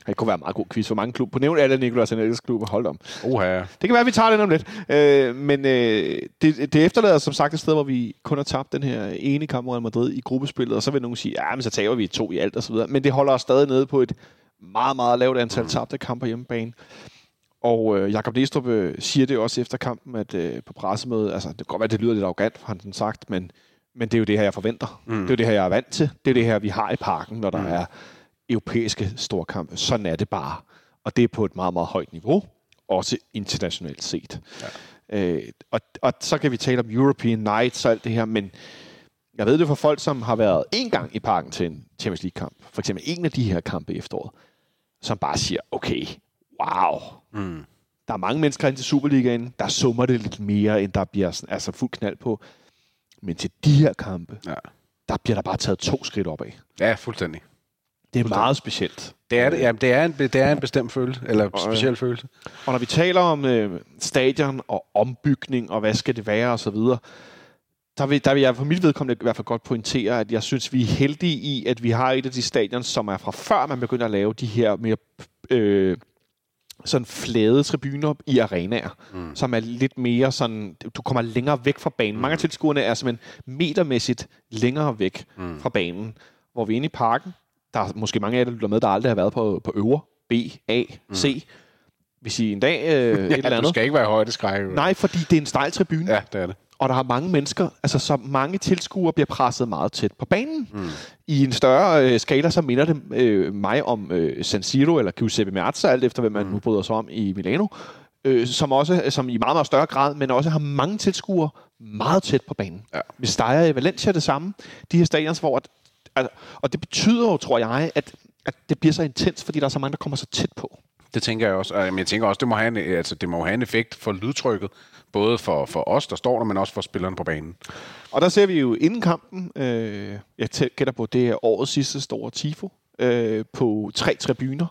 det kunne være en meget god quiz for mange klubber. På nævn alle Nicolas Anelkas klubber. Hold om. Oha. Det kan være, at vi tager det om lidt. Øh, men øh, det, det efterlader som sagt et sted, hvor vi kun har tabt den her ene kamp mod Madrid i gruppespillet, og så vil nogen sige, ja, men så taber vi to i alt og så videre. Men det holder os stadig nede på et meget, meget lavt antal tabte kampe hjemmebane. Og øh, Jakob Næstrup øh, siger det også efter kampen, at øh, på pressemødet, altså det kan godt være, at det lyder lidt arrogant, har han sagt, men, men det er jo det her, jeg forventer. Mm. Det er jo det her, jeg er vant til. Det er det her, vi har i parken, når der mm. er europæiske storkampe. Sådan er det bare. Og det er på et meget, meget højt niveau, også internationalt set. Ja. Øh, og, og så kan vi tale om European Nights og alt det her, men jeg ved det for folk, som har været en gang i parken til en Champions League-kamp, for eksempel en af de her kampe i efteråret, som bare siger, okay, wow, mm. der er mange mennesker ind til Superligaen, der summer det lidt mere, end der bliver sådan, altså fuld knald på. Men til de her kampe, ja. der bliver der bare taget to skridt opad. Ja, fuldstændig. Det er meget specielt. Det er, det, ja, det er, en, det er en bestemt følelse, eller og, speciel øh, følelse. Og når vi taler om øh, stadion og ombygning, og hvad skal det være, og så videre, der vil, der vil jeg for mit vedkommende i hvert fald godt pointere, at jeg synes, vi er heldige i, at vi har et af de stadion, som er fra før man begynder at lave de her mere øh, sådan flade tribuner i arenaer, mm. som er lidt mere sådan, du kommer længere væk fra banen. Mm. Mange af tilskuerne er simpelthen metermæssigt længere væk mm. fra banen. Hvor vi er inde i parken, der er måske mange af jer, der lytter med, der aldrig har været på, på øver, B, A, C. Mm. Hvis I en dag øh, ja, et eller andet... du skal ikke være højdeskræk. Nej, fordi det er en stejl tribune. Ja, det er det og der har mange mennesker, altså så mange tilskuere bliver presset meget tæt på banen. Mm. I en større øh, skala, så minder det øh, mig om øh, San Siro eller Giuseppe Meazza, alt efter hvem man mm. nu bryder sig om i Milano, øh, som også som i meget, meget større grad, men også har mange tilskuere meget tæt på banen. Ja. Vi steger i Valencia det samme. De her stadions, hvor... Altså, og det betyder jo, tror jeg, at, at det bliver så intens, fordi der er så mange, der kommer så tæt på. Det tænker jeg også. Men jeg tænker også, det må have en, altså, det må have en effekt for lydtrykket både for, for os, der står der, men også for spillerne på banen. Og der ser vi jo inden kampen, øh, jeg gætter på, det er årets sidste store tifo, øh, på tre tribuner.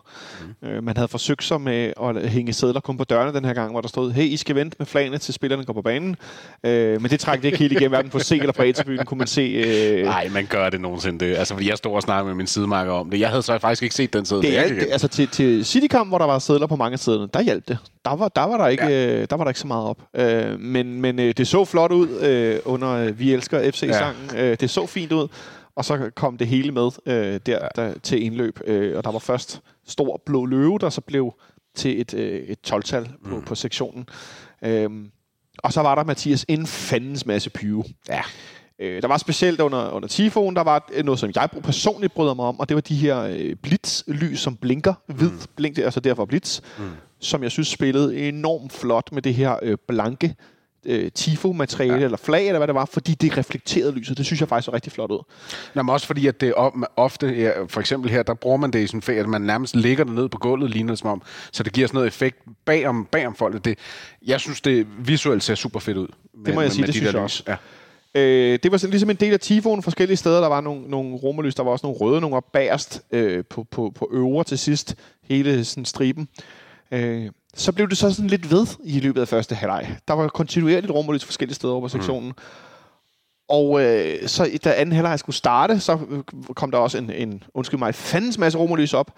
Mm. Øh, man havde forsøgt sig med at hænge sædler kun på dørene den her gang, hvor der stod, hey, I skal vente med flagene til spillerne går på banen. Øh, men det trækker det ikke helt igennem, hverken på C eller på A-tribunen kunne man se. Øh... Nej, man gør det nogensinde. Det. Altså, fordi jeg stod og snakkede med min sidemarker om det. Jeg havde så faktisk ikke set den sædel. Det, er, det, altså til, til Citykamp, hvor der var sædler på mange sædler, der hjalp det. Der var der, var der, ikke, ja. øh, der var der ikke så meget op. Øh, men men øh, det så flot ud øh, under øh, Vi Elsker FC-sangen. Ja. Øh, det så fint ud. Og så kom det hele med øh, der, der til indløb. Øh, og der var først stor blå løve, der så blev til et, øh, et 12-tal på, mm. på sektionen. Øhm, og så var der, Mathias, en fandens masse pyve. Ja. Øh, der var specielt under, under Tifoen, der var noget, som jeg personligt bryder mig om, og det var de her øh, blitzlys, som blinker hvid, mm. blink, altså derfor blitz, mm. som jeg synes spillede enormt flot med det her øh, blanke øh, tifo-materiale ja. eller flag, eller hvad det var, fordi det reflekterede lyset. Det synes jeg faktisk så rigtig flot ud. Nå, men også fordi, at det ofte, ja, for eksempel her, der bruger man det i sådan fag, at man nærmest ligger det ned på gulvet, ligner det som om, så det giver sådan noget effekt bagom, bagom folket. Det, jeg synes, det visuelt ser super fedt ud. Med, det må jeg sige, med det de synes jeg også. Ja. Øh, det var sådan, ligesom en del af Tifoen forskellige steder. Der var nogle, nogle romerlys, der var også nogle røde, nogle bagerst øh, på, på, på øvre til sidst. Hele sådan striben. Øh, så blev det så sådan lidt ved i løbet af første halvleg. Der var kontinuerligt romerlys forskellige steder over på sektionen. Mm. Og øh, så da anden halvleg skulle starte, så kom der også en, en undskyld mig, fandens masse romerlys op.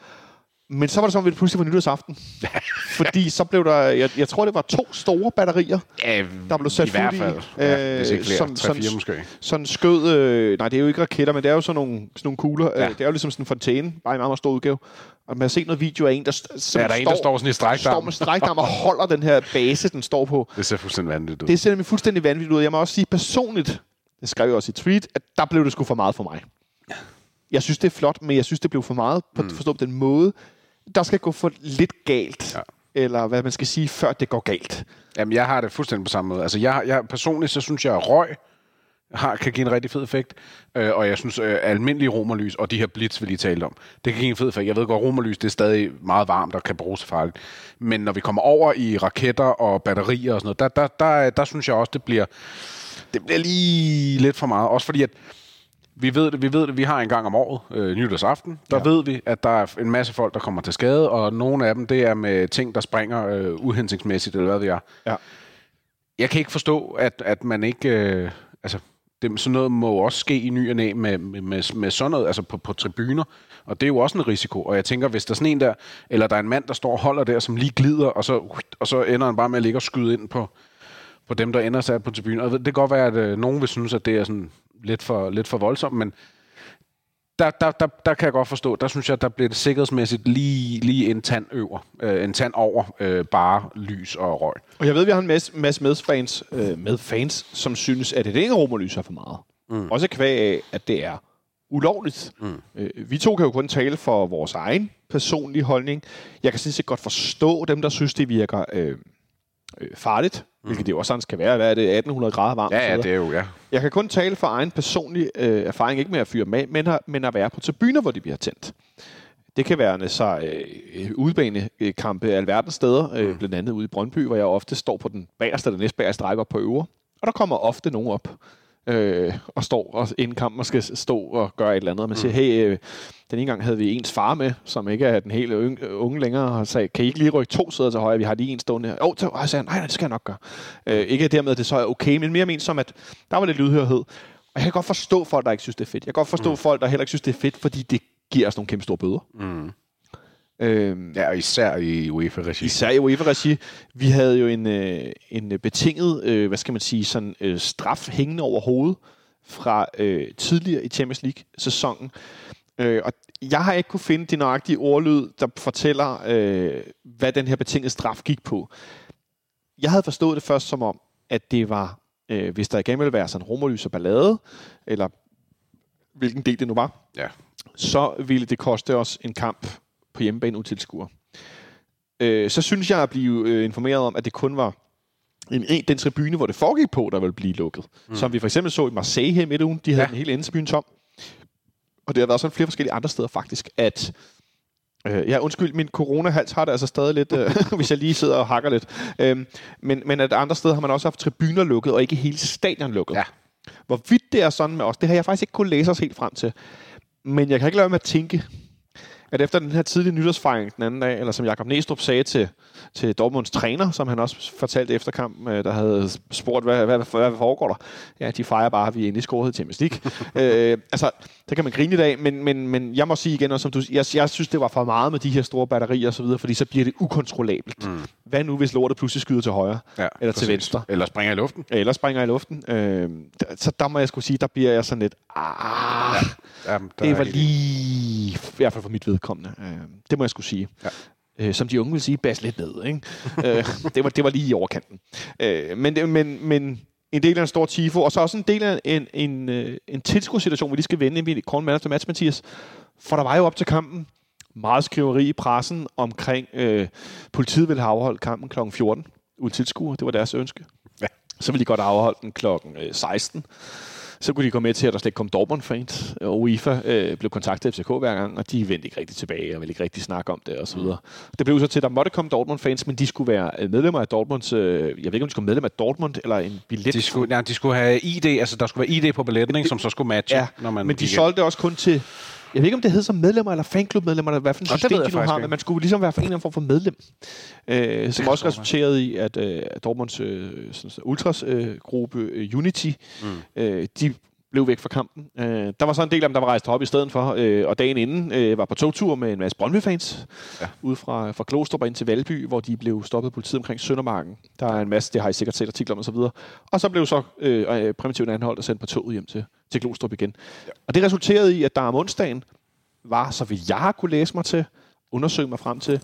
Men så var det som, at vi pludselig var nytårsaften. Fordi så blev der, jeg, jeg tror, det var to store batterier, ja, der blev sat i hvert fald. i. Ja, ikke flere, som, 3, 4 måske. Sådan skød, øh, nej, det er jo ikke raketter, men det er jo sådan nogle, sådan nogle kugler. Ja. Øh, det er jo ligesom sådan en fontæne, bare i meget, meget stor udgave. Og man har set noget video af en, der, som ja, der er en, der står sådan i strækdarm. Står med strækdarm og holder den her base, den står på. Det ser fuldstændig vanvittigt ud. Det ser nemlig fuldstændig vanvittigt ud. Jeg må også sige personligt, det skrev jeg også i tweet, at der blev det sgu for meget for mig. Jeg synes, det er flot, men jeg synes, det blev for meget på mm. forstå på den måde, der skal gå for lidt galt. Ja. Eller hvad man skal sige, før det går galt. Jamen, jeg har det fuldstændig på samme måde. Altså, jeg, jeg personligt, så synes jeg, at røg har, kan give en rigtig fed effekt. Øh, og jeg synes, øh, almindelige romerlys og de her blitz, vi lige talte om, det kan give en fed effekt. Jeg ved godt, romerlys det er stadig meget varmt og kan bruges farligt. Men når vi kommer over i raketter og batterier og sådan noget, der, der, der, der, synes jeg også, det bliver, det bliver lige lidt for meget. Også fordi, at Vi ved det, vi ved det, vi har en gang om året, øh, nytårsaften, der ja. ved vi, at der er en masse folk, der kommer til skade, og nogle af dem, det er med ting, der springer øh, uhensigtsmæssigt, eller hvad det er. Ja. Jeg kan ikke forstå, at, at man ikke... Øh, altså, det, sådan noget må også ske i ny og næ med, med, med, med sådan noget, altså på, på tribuner. Og det er jo også en risiko. Og jeg tænker, hvis der er sådan en der, eller der er en mand, der står og holder der, som lige glider, og så, og så ender han bare med at ligge og skyde ind på, på dem, der ender sat på tribunen. Og det kan godt være, at øh, nogen vil synes, at det er sådan lidt for, lidt for voldsomt, men der, der, der, der kan jeg godt forstå, der synes jeg, der bliver det sikkerhedsmæssigt lige, lige en tand øver, øh, en tand over øh, bare lys og røg. Og jeg ved, vi har en masse, masse medfans, øh, medfans, som synes, at det ikke romerlys er for meget. Mm. Også kvæg af, at det er ulovligt. Mm. Øh, vi to kan jo kun tale for vores egen personlige holdning. Jeg kan sådan set godt forstå dem, der synes, det virker øh, øh, farligt, mm. hvilket det jo også sådan skal være. Hvad er det? 1800 grader varmt? Ja, ja, det er jo, ja. Jeg kan kun tale for egen personlig øh, erfaring, ikke med at fyre med, men, at, men at være på tribuner, hvor de bliver tændt. Det kan være så øh, udbanekampe alverdens steder, øh, mm. blandt andet ude i Brøndby, hvor jeg ofte står på den bagerste eller næstbagerste række op på øver. Og der kommer ofte nogen op øh, og står og inden kampen og skal stå og gøre et eller andet. Og man siger, mm. hey, øh, den ene gang havde vi ens far med, som ikke er den helt unge, længere, og sagde, kan I ikke lige rykke to sæder til højre? Vi har lige en stående her. Åh, oh, så sagde han, nej, nej, det skal jeg nok gøre. Øh, ikke dermed, at det så er okay, men mere ment som, at der var lidt lydhørhed. Og jeg kan godt forstå folk, der ikke synes, det er fedt. Jeg kan godt forstå mm. folk, der heller ikke synes, det er fedt, fordi det giver os nogle kæmpe store bøder. Mm. Øhm, ja, og især i UEFA-regi. Især i UEFA-regi. Vi havde jo en, øh, en betinget, øh, hvad skal man sige, sådan øh, straf hængende over hovedet fra øh, tidligere i Champions League-sæsonen. Øh, og jeg har ikke kunne finde de nøjagtige ordlyd, der fortæller, øh, hvad den her betingede straf gik på. Jeg havde forstået det først som om, at det var, øh, hvis der igen ville være sådan romerlys og ballade, eller hvilken del det nu var, ja. så ville det koste os en kamp på hjemmebane utilskuer. Øh, så synes jeg at blive øh, informeret om, at det kun var en, en, den tribune, hvor det foregik på, der ville blive lukket. Mm. Som vi for eksempel så i Marseille her midt ugen. De havde ja. en hel endetribune tom. Og det har været sådan flere forskellige andre steder faktisk, at Øh, ja, undskyld, min coronahals har det altså stadig lidt, øh, hvis jeg lige sidder og hakker lidt. Øh, men, men at andre steder har man også haft tribuner lukket, og ikke hele stadion lukket. Ja. Hvorvidt det er sådan med os, det har jeg faktisk ikke kunnet læse os helt frem til. Men jeg kan ikke lade med at tænke, at efter den her tidlige nytårsfejring den anden dag, eller som Jakob Næstrup sagde til, til Dortmunds træner, som han også fortalte efter kampen, øh, der havde spurgt, hvad, hvad, hvad, hvad foregår der? Ja, de fejrer bare, at vi er inde i skåret til Champions League. øh, altså, det kan man grine i dag, men, men, men jeg må sige igen, og som du, jeg, jeg synes, det var for meget med de her store batterier og så videre, fordi så bliver det ukontrollabelt. Mm. Hvad nu, hvis lortet pludselig skyder til højre? Ja, eller præcis. til venstre? Eller springer i luften? Eller springer i luften. Øh, så der må jeg skulle sige, der bliver jeg sådan lidt, ah, ja. Jamen, det var lige, i hvert fald for mit vedkommende. Øh, det må jeg skulle sige. Ja. Øh, som de unge vil sige, bas lidt ned. Ikke? øh, det, var, det var lige i overkanten. Øh, men, men, men en del af en stor tifo, og så også en del af en, en, øh, en tilskudssituation, vi lige skal vende i Korn of Match, Mathias. For der var jo op til kampen meget skriveri i pressen omkring, øh, politiet ville have afholdt kampen kl. 14 uden tilskuer. Det var deres ønske. Ja. Så ville de godt afholde den kl. 16 så kunne de komme med til, at der slet ikke kom Dortmund-fans. Og UEFA øh, blev kontaktet af FCK hver gang, og de vendte ikke rigtig tilbage og ville ikke rigtig snakke om det osv. Mm. Det blev så til, at der måtte komme Dortmund-fans, men de skulle være øh, medlemmer af Dortmunds... Øh, jeg ved ikke, om de skulle være medlemmer af Dortmund eller en billet. De skulle, ja, de skulle have ID, altså der skulle være ID på billetten, ikke, som så skulle matche. Ja, når man men de solgte også kun til jeg ved ikke, om det hed som medlemmer eller fanklubmedlemmer, eller hvad for en system de nu har, men man skulle ligesom være for en eller anden form for medlem. Øh, som også resulterede i, at øh, Dortmunds øh, ultras-gruppe øh, Unity, mm. øh, de blev væk fra kampen. Øh, der var så en del af dem, der var rejst op i stedet for, øh, og dagen inden øh, var på togtur med en masse Brøndby-fans ja. ude fra, fra Klostrup ind til Valby, hvor de blev stoppet politiet omkring Søndermarken. Der er en masse, det har I sikkert set artikler om og så videre. Og så blev så øh, primitivt anholdt og sendt på toget hjem til, til Klostrup igen. Ja. Og det resulterede i, at der om onsdagen var, så vidt jeg har kunne læse mig til, undersøge mig frem til,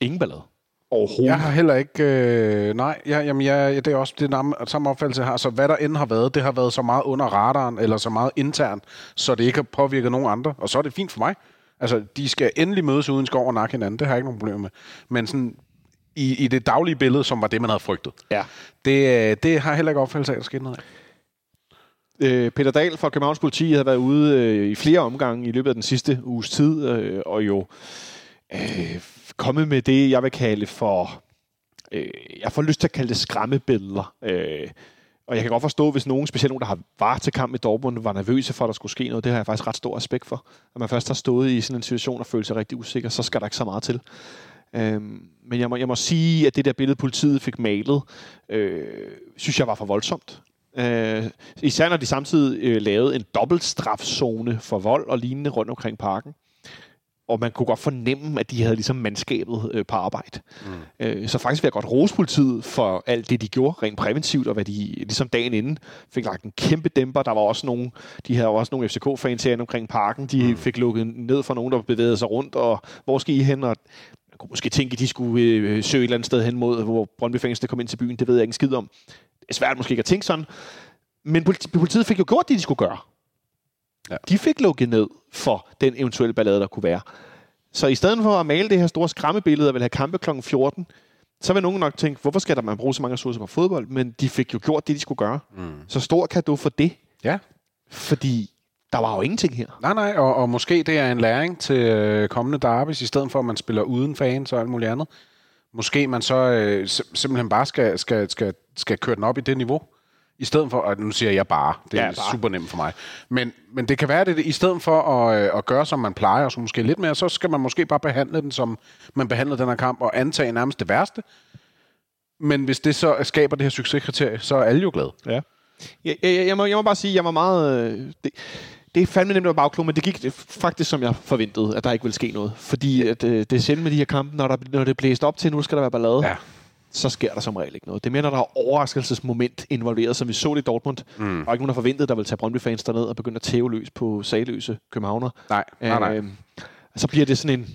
ingen ballade. Overhovedet. Jeg har heller ikke... Øh, nej, jeg, jamen, jeg, det er også det samme, samme opfattelse, jeg har. Så hvad der end har været, det har været så meget under radaren, eller så meget internt, så det ikke har påvirket nogen andre. Og så er det fint for mig. Altså, de skal endelig mødes uden skov og nakke hinanden. Det har jeg ikke nogen problemer med. Men sådan, i, i det daglige billede, som var det, man havde frygtet. Ja. Det, øh, det har jeg heller ikke opfattelse af, at der skete noget af. Øh, Peter Dahl fra Københavns Politi havde været ude øh, i flere omgange i løbet af den sidste uges tid, øh, og jo øh, kommet med det, jeg vil kalde for... Øh, jeg får lyst til at kalde det skræmmebilleder. Øh, Og jeg kan godt forstå, hvis nogen, specielt nogen, der har var til kamp i Dortmund, var nervøse for, at der skulle ske noget. Det har jeg faktisk ret stor respekt for. At man først har stået i sådan en situation og følt sig rigtig usikker, så skal der ikke så meget til. Øhm, men jeg må, jeg må sige, at det der billede, politiet fik malet, øh, synes jeg var for voldsomt. Øh, især når de samtidig øh, lavede en dobbeltstrafzone for vold og lignende rundt omkring parken. Og man kunne godt fornemme, at de havde ligesom mandskabet øh, på arbejde. Mm. Øh, så faktisk vil jeg godt rose politiet for alt det, de gjorde rent præventivt, og hvad de ligesom dagen inden fik lagt en kæmpe dæmper. Der var også nogle, de havde også nogle FCK-fans herinde omkring parken. De mm. fik lukket ned for nogen, der bevægede sig rundt, og hvor skal I hen? Og man kunne måske tænke, at de skulle øh, søge et eller andet sted hen mod, hvor Brøndby fængsel kom ind til byen. Det ved jeg ikke en skid om. Det er svært måske ikke at tænke sådan. Men politiet fik jo gjort det, de skulle gøre. Ja. De fik lukket ned for den eventuelle ballade, der kunne være. Så i stedet for at male det her store skræmmebillede og vil have kampe kl. 14, så vil nogen nok tænke, hvorfor skal der man bruge så mange ressourcer på fodbold? Men de fik jo gjort det, de skulle gøre. Mm. Så stor kan du for det. Ja. Fordi der var jo ingenting her. Nej, nej, og, og måske det er en læring til øh, kommende derbys, i stedet for at man spiller uden fans og alt muligt andet. Måske man så øh, simpelthen bare skal, skal, skal, skal køre den op i det niveau. I stedet for, og nu siger jeg bare, det er ja, bare. super nemt for mig. Men, men det kan være, det i stedet for at, øh, at gøre, som man plejer, og så måske lidt mere, så skal man måske bare behandle den, som man behandler den her kamp, og antage nærmest det værste. Men hvis det så skaber det her succeskriterie, så er alle jo glade. Ja. Jeg, jeg, jeg, må, jeg må bare sige, jeg var meget... Øh, det, det er fandme nemt at bagklog, men det gik faktisk, som jeg forventede, at der ikke ville ske noget. Fordi at, øh, det er sjældent med de her kampe, når, der, når det er blæst op til, nu skal der være ballade. Ja så sker der som regel ikke noget. Det er mere, når der er overraskelsesmoment involveret, som vi så det i Dortmund. Mm. Er ikke nogen, der forventede, der ville tage Brøndby-fans derned og begynde at tæve løs på sagløse københavner. Nej, nej, nej. Øh, så bliver det sådan en,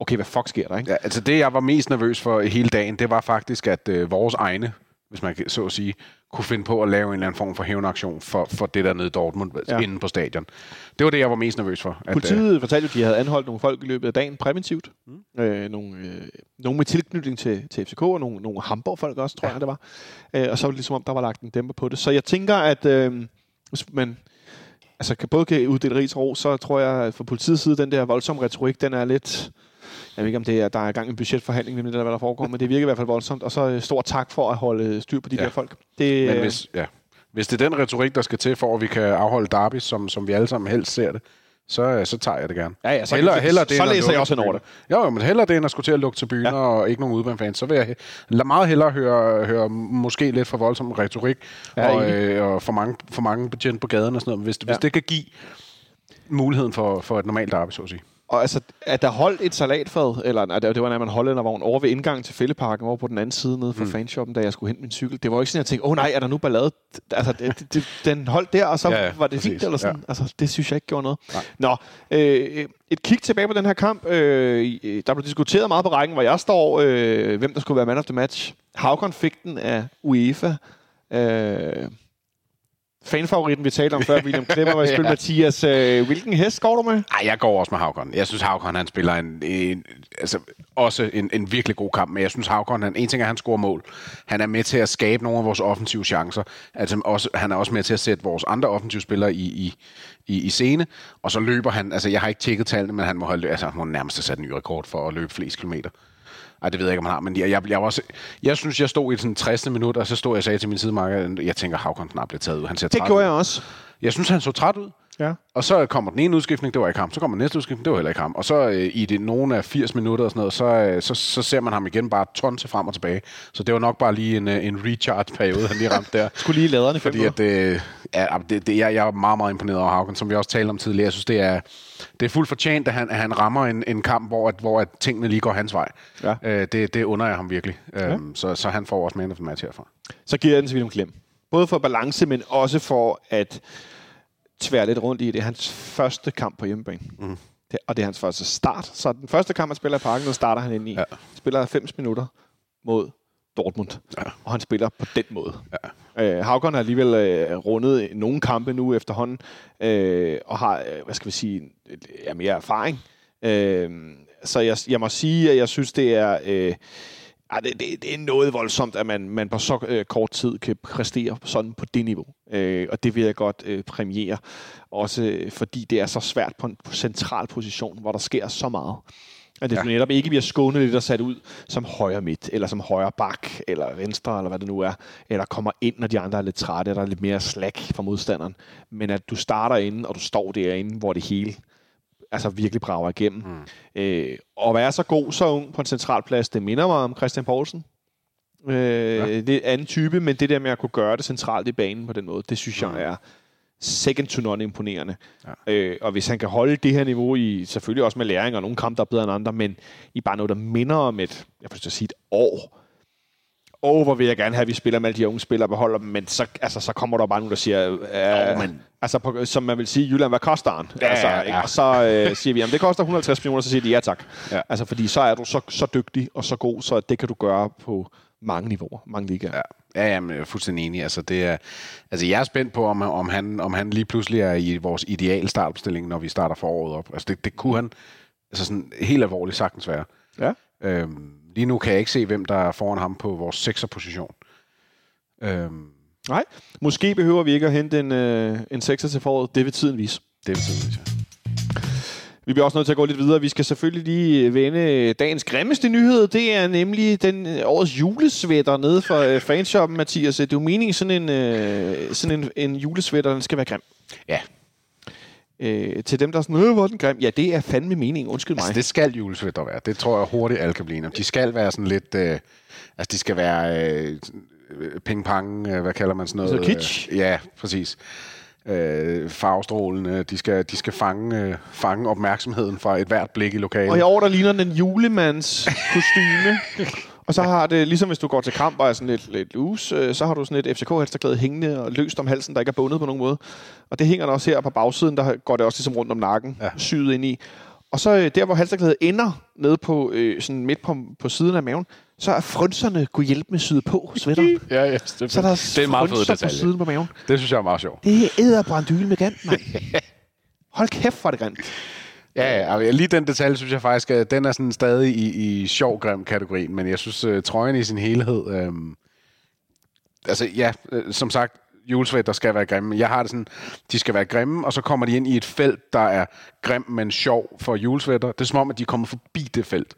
okay, hvad fuck sker der, ikke? Ja, altså det, jeg var mest nervøs for hele dagen, det var faktisk, at øh, vores egne, hvis man kan så at sige, kunne finde på at lave en eller anden form for hævnaktion for, for det der nede i Dortmund ja. inde på stadion. Det var det, jeg var mest nervøs for. At, Politiet øh, fortalte at de havde anholdt nogle folk i løbet af dagen præventivt. Mm. Øh, nogle, øh, nogle med tilknytning til, til FCK, og nogle, nogle Hamburg-folk også, tror ja. jeg, det var. Øh, og så var det ligesom om, der var lagt en dæmper på det. Så jeg tænker, at øh, hvis man altså, kan både kan uddele rig ro, så tror jeg, at fra politiets side, den der voldsomme retorik, den er lidt jeg ved ikke, om det er, der er i gang en budgetforhandling, nemlig det, hvad der foregår, men det virker i hvert fald voldsomt. Og så øh, stor tak for at holde styr på de ja. der folk. Det, men hvis, ja. hvis det er den retorik, der skal til, for at vi kan afholde derby, som, som vi alle sammen helst ser det, så, øh, så tager jeg det gerne. Ja, ja, så, heller, heller det, så læser jeg også en over det. Jo, men heller det, end at skulle til at lukke til byen ja. og ikke nogen udbanefans. Så vil jeg lade meget hellere høre, høre måske lidt for voldsom retorik ja, og, øh, og for, mange, for mange betjent på gaden og sådan noget. Hvis, ja. hvis det kan give muligheden for, for et normalt arbejde, så at sige. Og altså, at der holdt et salatfad, eller nej, det var en hollændervogn over ved indgangen til Fælleparken, over på den anden side nede for mm. fanshoppen, da jeg skulle hente min cykel. Det var ikke sådan, at jeg tænkte, åh oh, nej, er der nu ballade? Altså, det, det, den holdt der, og så ja, ja, var det præcis. fint, eller sådan. Ja. Altså, det synes jeg ikke gjorde noget. Nej. Nå, øh, et kig tilbage på den her kamp. Øh, der blev diskuteret meget på rækken, hvor jeg står, øh, hvem der skulle være man of the match. Havkon fik den af UEFA. Øh, fanfavoritten, vi talte om før, William Klemmer, var i spil, ja. Mathias. Øh, hvilken hest går du med? Ej, jeg går også med Havkon. Jeg synes, Havkon han spiller en, en altså, også en, en virkelig god kamp, men jeg synes, Havkon, han, en ting er, at han scorer mål. Han er med til at skabe nogle af vores offensive chancer. Altså, også, han er også med til at sætte vores andre offensive spillere i, i, i, i scene, og så løber han, altså jeg har ikke tjekket tallene, men han må, have, altså, han må nærmest have sat en ny rekord for at løbe flest kilometer. Ej, det ved jeg ikke, om han har, men jeg, jeg, jeg, var også, jeg synes, jeg stod i sådan 60. minut, og så stod jeg og sagde til min sidemarker, jeg tænker, Havkon snart bliver taget ud. Han ser det gjorde ud. jeg også. Jeg synes, han så træt ud. Ja. Og så kommer den ene udskiftning, det var ikke ham. Så kommer den næste udskiftning, det var heller ikke ham. Og så øh, i det nogle af 80 minutter og sådan noget, så, øh, så, så ser man ham igen bare ton til frem og tilbage. Så det var nok bare lige en, øh, en recharge-periode, han lige ramte der. Skulle lige laderne Fordi at, øh, ja, det, det, jeg, jeg er meget, meget imponeret over Haugen, som vi også talte om tidligere. Jeg synes, det er, det er fuldt fortjent, at han, at han rammer en, en kamp, hvor, at, hvor at tingene lige går hans vej. Ja. Øh, det, det under jeg ham virkelig. Ja. Øhm, så, så han får også man of the match herfra. Så giver jeg den til William Klem. Både for balance, men også for at tvære lidt rundt i. Det er hans første kamp på hjemmebane. Mm. Det, og det er hans første start. Så den første kamp, han spiller i parken, nu starter han ind i. Ja. Spiller 90 minutter mod Dortmund. Ja. Og han spiller på den måde. Ja. Øh, Havgården har alligevel øh, rundet nogle kampe nu efterhånden, øh, og har, øh, hvad skal vi sige, ja, mere erfaring. Øh, så jeg, jeg må sige, at jeg synes, det er... Øh, Ja, det, det, det er noget voldsomt, at man, man på så øh, kort tid kan præstere sådan på det niveau. Øh, og det vil jeg godt øh, premiere. Også øh, fordi det er så svært på en central position, hvor der sker så meget. At det Ja. netop ikke bliver skånet lidt og sat ud som højre midt, eller som højre bak, eller venstre, eller hvad det nu er. Eller kommer ind, når de andre er lidt trætte, og der er lidt mere slack fra modstanderen. Men at du starter inde, og du står derinde, hvor det hele altså virkelig brager igennem. Mm. Øh, og være så god, så ung på en central plads, det minder mig om Christian Poulsen. Øh, ja. Det er en anden type, men det der med at kunne gøre det centralt i banen på den måde, det synes jeg er second to none imponerende. Ja. Øh, og hvis han kan holde det her niveau i, selvfølgelig også med læring og nogle kampe, der er bedre end andre, men i bare noget, der minder om et, jeg vil sige et år, Åh, hvor vil jeg gerne have, at vi spiller med alle de unge spillere og beholder dem, men så, altså, så kommer der bare nogen, der siger, øh, Jo, men- altså, på, som man vil sige, Jylland, hvad koster han? Ja, altså, ja, ikke? Og så øh, siger vi, jamen det koster 150 millioner, så siger de ja tak. Ja. Altså, fordi så er du så, så dygtig og så god, så det kan du gøre på mange niveauer, mange ligaer. Ja, ja jamen, jeg er fuldstændig enig. Altså, det er, altså, jeg er spændt på, om, om, han, om han lige pludselig er i vores ideal startopstilling, når vi starter foråret op. Altså, det, det kunne han altså sådan helt alvorligt sagtens være. Ja. Øhm, lige nu kan jeg ikke se, hvem der er foran ham på vores sekserposition. Øhm, Nej, måske behøver vi ikke at hente en, øh, en sekser til foråret. Det vil tiden vise. det er betydeligt, ja. Vi bliver også nødt til at gå lidt videre. Vi skal selvfølgelig lige vende dagens grimmeste nyhed. Det er nemlig den øh, årets julesvætter nede fra øh, fanshoppen, Mathias. Det er jo meningen, sådan en, øh, sådan en, en julesvætter, den skal være grim. Ja, Øh, til dem, der er sådan, øh, hvor den grim? Ja, det er fandme meningen. Undskyld mig. altså, det skal julesvætter være. Det tror jeg hurtigt, alle kan blive enige om. De skal være sådan lidt... Øh, altså, de skal være øh, ping-pong, øh, hvad kalder man sådan noget? Så kitsch? Øh, ja, præcis. Øh, farvestrålende. De skal, de skal fange, øh, fange opmærksomheden fra et hvert blik i lokalet. Og i år, der ligner den julemands kostyme. og så har det, ligesom hvis du går til kamp og er sådan lidt, lidt loose, øh, så har du sådan et FCK-halsterklæde hængende og løst om halsen, der ikke er bundet på nogen måde. Og det hænger der også her på bagsiden, der går det også ligesom rundt om nakken, Ja. syet ind i. Og så øh, der, hvor halsterklædet ender, nede på, øh, sådan midt på, på siden af maven, så er frønserne kunne hjælpe med syet på sweateren. Ja, ja, det, Så er der det er meget fed frønser på detalje. siden på maven. Det synes jeg er meget sjovt. Det er æderbrandyl med gant, mand. Hold kæft, for det grimt. Ja, ja, og lige den detalje synes jeg faktisk, at den er sådan stadig i, i sjov grim kategorien, men jeg synes, uh, trøjen i sin helhed, øhm, altså ja, øh, som sagt, julesvæt, der skal være grimme. Jeg har det sådan, de skal være grimme, og så kommer de ind i et felt, der er grim, men sjov for julesvætter. Det er som om, at de kommer forbi det felt.